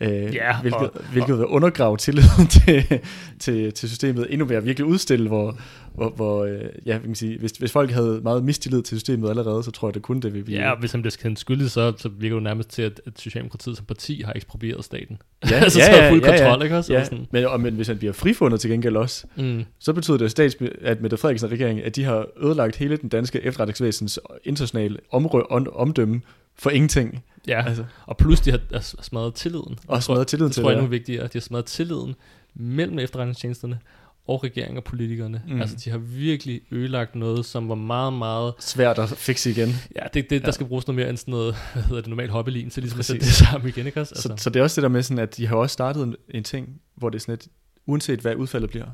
Øh, Ja, hvilket, og- hvilket vil undergrave tilliden til, til, til systemet endnu mere. Virkelig udstille, hvor, hvor, hvor øh, ja, vi kan sige, hvis, hvis folk havde meget mistillid til systemet allerede, så tror jeg, det kun det vil blive. Ja, og hvis han bliver kendt skyldig, så, så virker det nærmest til, at, at Socialdemokratiet som parti har eksproprieret staten. Ja, altså, så er fuld kontrol, ikke også? Ja, sådan. men, og, men hvis han bliver frifundet til gengæld også, Mm. så betyder det, at, stats, at Mette Frederiksen regeringen, at de har ødelagt hele den danske efterretningsvæsens internationale omrø, om, omdømme for ingenting. Ja, Altså, og plus de har smadret tilliden. og smadret tilliden Det til tror jeg er det. vigtigere, at de har smadret tilliden mellem efterretningstjenesterne og regeringen og politikerne. Mm. Altså, de har virkelig ødelagt noget, som var meget, meget... Svært at fikse igen. Ja, det, det der Ja. skal bruges noget mere end sådan noget, hvad hedder det, normalt hoppelin, til ligesom at sætte Præcis. det sammen igen, ikke også? Så, Altså, så det er også det der med sådan, at de har også startet en, en ting, hvor det er sådan et, uanset hvad udfaldet bliver,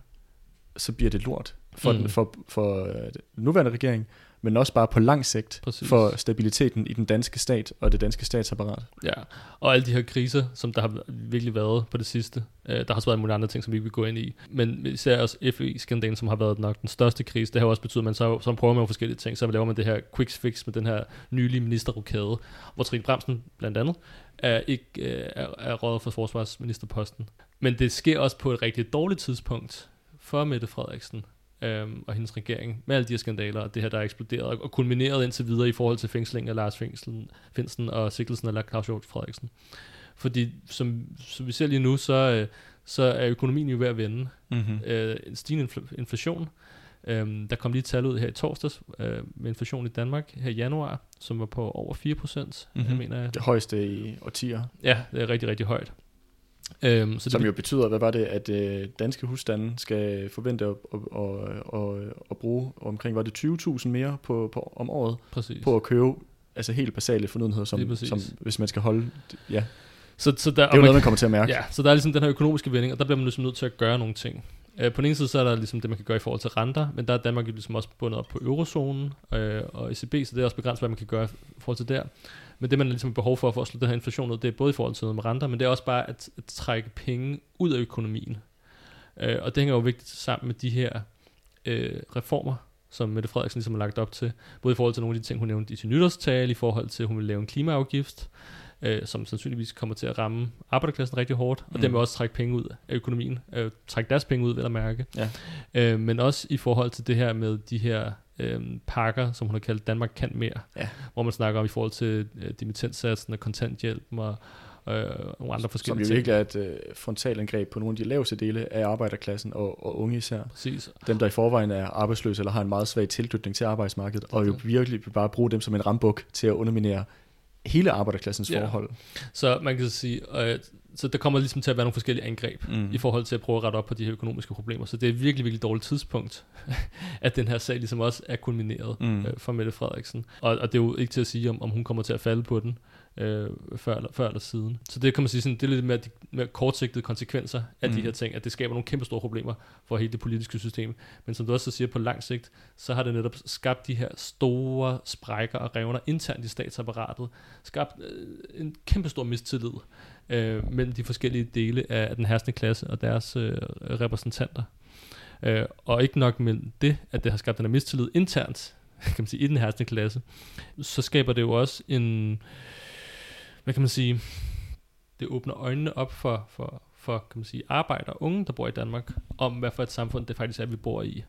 så bliver det lort for, Mm. den, for, for øh, den nuværende regering, men også bare på lang sigt Præcis. for stabiliteten i den danske stat og det danske statsapparat. Ja, og alle de her kriser, som der har virkelig været på det sidste. Øh, der har også været mulige andre ting, som vi ikke vil gå ind i. Men især også FE-skandalen, som har været nok den største krise, det har også betydet, at man så, så prøver man forskellige ting. Så laver man det her quick fix med den her nylige ministerrokade, hvor Trine Bremsen blandt andet er, ikke, øh, er, er rådet for forsvarsministerposten. Men det sker også på et rigtig dårligt tidspunkt for Mette Frederiksen øhm, og hendes regering, med alle de her skandaler, og det her, der er eksploderet, og, kulmineret indtil videre i forhold til fængslingen af Lars Fængslen, Finsen og Sikkelsen eller Claus Hjort Frederiksen. Fordi som, som vi ser lige nu, så, øh, så er økonomien jo ved at vende. Mm-hmm. Øh, en stigende infl- inflation, Øhm, der kom lige et tal ud her i torsdags øh, med inflation i Danmark her i januar, som var på over 4 procent, Mhm. mm-hmm. mener jeg. Det højeste i årtier. Ja, det er rigtig, rigtig højt. Øhm, så Som det, jo betyder, hvad var det, at øh, danske husstande skal forvente at, at, at, at, at bruge omkring, var det 20.000 mere på, på, om året præcis. på at købe altså helt basale fornødenheder, som, som hvis man skal holde, ja, Så, så der, det er jo noget, man kommer til at mærke. Ja, så der er ligesom den her økonomiske vending, og der bliver man ligesom nødt til at gøre nogle ting. Øh, på den ene side, så er der ligesom det, man kan gøre i forhold til renter, men der er Danmark jo ligesom også bundet op på eurozonen øh, og ECB, så det er også begrænset, hvad man kan gøre i forhold til der. Men det, man ligesom har behov for, for at slå den her inflation ud, det er både i forhold til noget med renter, men det er også bare at, at trække penge ud af økonomien. Øh, og det hænger jo vigtigt sammen med de her øh, reformer, som Mette Frederiksen ligesom har lagt op til. Både i forhold til nogle af de ting, hun nævnte i sin nytårstale, i forhold til, at hun vil lave en klimaafgift, øh, som sandsynligvis kommer til at ramme arbejderklassen rigtig hårdt, og Mm. dermed også trække penge ud af økonomien, øh, trække deres penge ud, vel at mærke. Ja. Øh, men også i forhold til det her med de her øh, pakker, som hun har kaldt Danmark kan mere, Ja. hvor man snakker om i forhold til øh, dimittentsatsen og kontanthjælpen og øh, nogle andre Som forskellige jo ting. virkelig er et øh, frontalangreb på nogle af de laveste dele af arbejderklassen og, og unge især. Præcis. Dem, der i forvejen er arbejdsløse eller har en meget svag tilknytning til arbejdsmarkedet, og jo virkelig vil bare bruge dem som en rambuk til at underminere hele arbejderklassens Ja. forhold. Så man kan sige, øh, så der kommer ligesom til at være nogle forskellige angreb Mm. i forhold til at prøve at rette op på de her økonomiske problemer. Så det er et virkelig, virkelig dårligt tidspunkt, at den her sag ligesom også er kulmineret Mm. øh, for Mette Frederiksen. Og, og det er jo ikke til at sige, om, om hun kommer til at falde på den øh, før, eller, før eller siden. Så det kan man sige, sådan, det er lidt mere, de, mere kortsigtede konsekvenser af mm. Mm. de her ting, at det skaber nogle kæmpe store problemer for hele det politiske system. Men som du også siger, på lang sigt, så har det netop skabt de her store sprækker og revner internt i statsapparatet, skabt øh, en kæmpe stor mistillid øh, mellem de forskellige dele af den herskende klasse og deres øh, repræsentanter. Øh, og ikke nok med det, at det har skabt den her mistillid internt, kan man sige, i den herskende klasse, så skaber det jo også en, hvad kan man sige, det åbner øjnene op for, for, for kan man sige, arbejdere og unge, der bor i Danmark, om hvad for et samfund det faktisk er, vi bor i.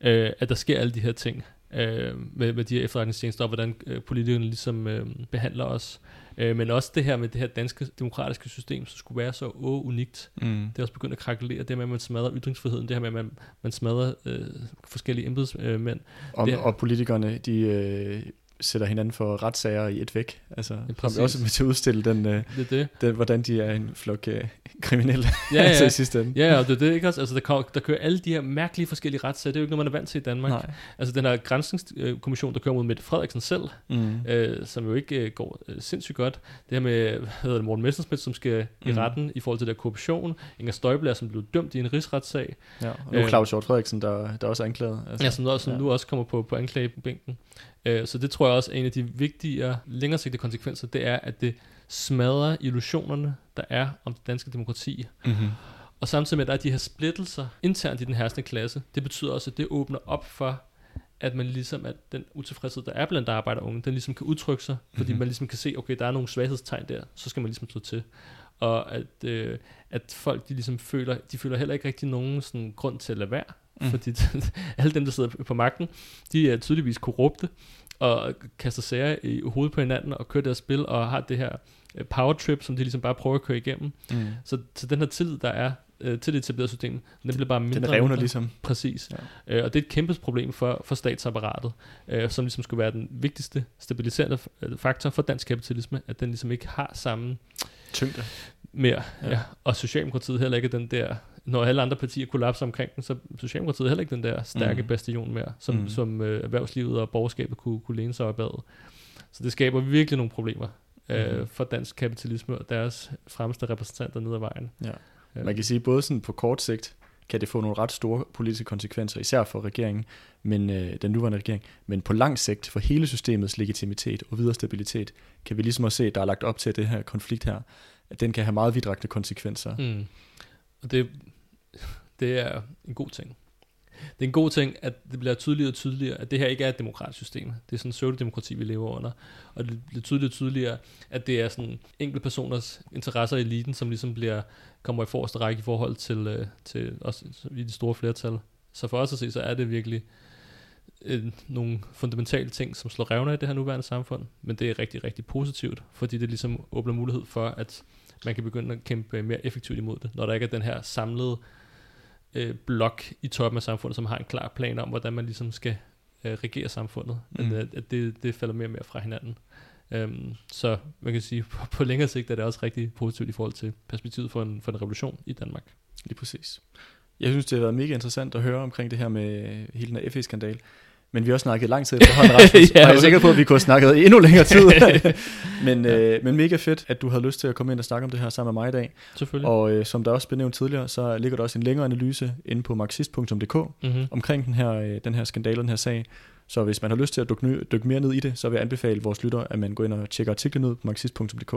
Øh, at der sker alle de her ting øh, med, med de her efterretningstjenester, og hvordan øh, politikerne ligesom øh, behandler os. Øh, men også det her med det her danske demokratiske system, som skulle være så åh, unikt. Mm. Det er også begyndt at krakelere. Det her med, at man smadrer ytringsfriheden, det her med, at man, man smadrer øh, forskellige embedsmænd. Og, Det og politikerne, de øh, sætter hinanden for retssager i et væk. Altså, ja, præcis. er også med til at udstille den, øh, Det det. den, hvordan de er en flok øh, kriminelle Ja, altså, ja. i sidste ende. Ja, og det er det, ikke også? Altså, der, kommer, der kører alle de her mærkelige forskellige retssager. Det er jo ikke noget, man er vant til i Danmark. Nej. Altså, den her grænsningskommission, der kører mod Mette Frederiksen selv, Mm. øh, som jo ikke øh, går øh, sindssygt godt. Det her med, hvad hedder det, Morten Messerschmidt, som skal i Mhm. retten i forhold til der korruption. Inger Støjbler, som blev dømt i en rigsretssag. Ja, og nu Øh. Claus Hjort Frederiksen, der, der også er anklaget. Altså, ja, som, nu, som ja. nu også kommer på, på anklagebænken. Øh, så det tror jeg også er en af de vigtigere, længere sigtede konsekvenser, det er, at det smadrer illusionerne, der er om det danske demokrati. Mm-hmm. Og samtidig med, at der er de her splittelser internt i den herskende klasse, det betyder også, at det åbner op for, at man ligesom, at den utilfredshed, der er blandt arbejder unge, den ligesom kan udtrykke sig, fordi Mhm. mm-hmm. man ligesom kan se, okay, der er nogle svaghedstegn der, så skal man ligesom slå til. Og at, øh, at folk, de ligesom føler, de føler heller ikke rigtig nogen sådan grund til at lade være, Mm. fordi alle dem, der sidder på magten, de er tydeligvis korrupte, og kaster sager i hovedet på hinanden, og kører deres spil, og har det her øh, power trip, som de ligesom bare prøver at køre igennem. Mm. Så, så den her tillid, der er øh, til det etablerede system, den bliver bare mindre Den revner mindre. ligesom. Præcis. Ja. Øh, og det er et kæmpe problem for, for statsapparatet, øh, som ligesom skulle være den vigtigste stabiliserende øh, faktor for dansk kapitalisme, at den ligesom ikke har samme Tyngde. mere. Ja. Ja. Og Socialdemokratiet heller ikke den der, når alle andre partier kollapser omkring den, så Socialdemokratiet heller ikke den der stærke Mm. mm. bastion mere, som, Mm. mm. som øh, erhvervslivet og borgerskabet kunne, kunne læne sig op ad. Så det skaber virkelig nogle problemer øh, Mhm. for dansk kapitalisme og deres fremmeste repræsentanter ned ad vejen. Ja. Ja. Man kan sige, både sådan på kort sigt, kan det få nogle ret store politiske konsekvenser, især for regeringen, men øh, den nuværende regering. Men på lang sigt, for hele systemets legitimitet og videre stabilitet, kan vi ligesom også se, at der er lagt op til det her konflikt her, at den kan have meget vidtrækkende konsekvenser. Mm. Mm. Og det, det er en god ting. Det er en god ting, at det bliver tydeligere og tydeligere, at det her ikke er et demokratisk system. Det er sådan en pseudodemokrati, vi lever under. Og det bliver tydeligere og tydeligere, at det er sådan enkelte personers interesser i eliten, som ligesom bliver, kommer i forreste række i forhold til, øh, til os i de store flertal. Så for os at se, så er det virkelig øh, nogle fundamentale ting, som slår revner i det her nuværende samfund. Men det er rigtig, rigtig positivt, fordi det ligesom åbner mulighed for, at man kan begynde at kæmpe mere effektivt imod det, når der ikke er den her samlede øh, blok i toppen af samfundet, som har en klar plan om, hvordan man ligesom skal øh, regere samfundet. Mm. At, at, det, det falder mere og mere fra hinanden. Øhm, så man kan sige, på, på længere sigt er det også rigtig positivt i forhold til perspektivet for en, for en revolution i Danmark. Lige præcis. Jeg synes, det har været mega interessant at høre omkring det her med hele den her FE-skandal. Men vi har også snakket lang tid efterhånden, Rasmus, ja, og jeg er sikker på, at vi kunne have snakket endnu længere tid. men, ja. øh, men mega fedt, at du havde lyst til at komme ind og snakke om det her sammen med mig i dag. Selvfølgelig. Og øh, som der også blev nævnt tidligere, så ligger der også en længere analyse inde på marxist.dk mm-hmm. omkring den her, øh, den her skandal, den her sag. Så hvis man har lyst til at dykke, dykke mere ned i det, så vil jeg anbefale vores lytter, at man går ind og tjekker artiklen ud på marxist.dk.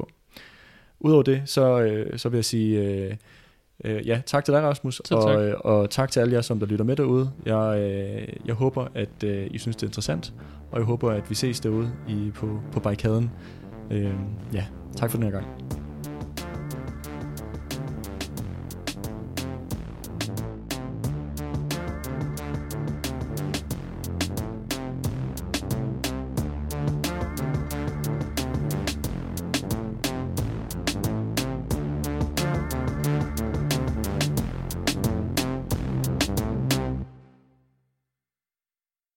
Udover det, så, øh, så vil jeg sige... Øh, Øh, ja, tak til dig, Rasmus, tak. Og, øh, og tak til alle jer, som der lytter med derude. Jeg, øh, jeg håber, at øh, I synes, det er interessant, og jeg håber, at vi ses derude i, på, på barrikaden. Øh, ja, tak for den her gang.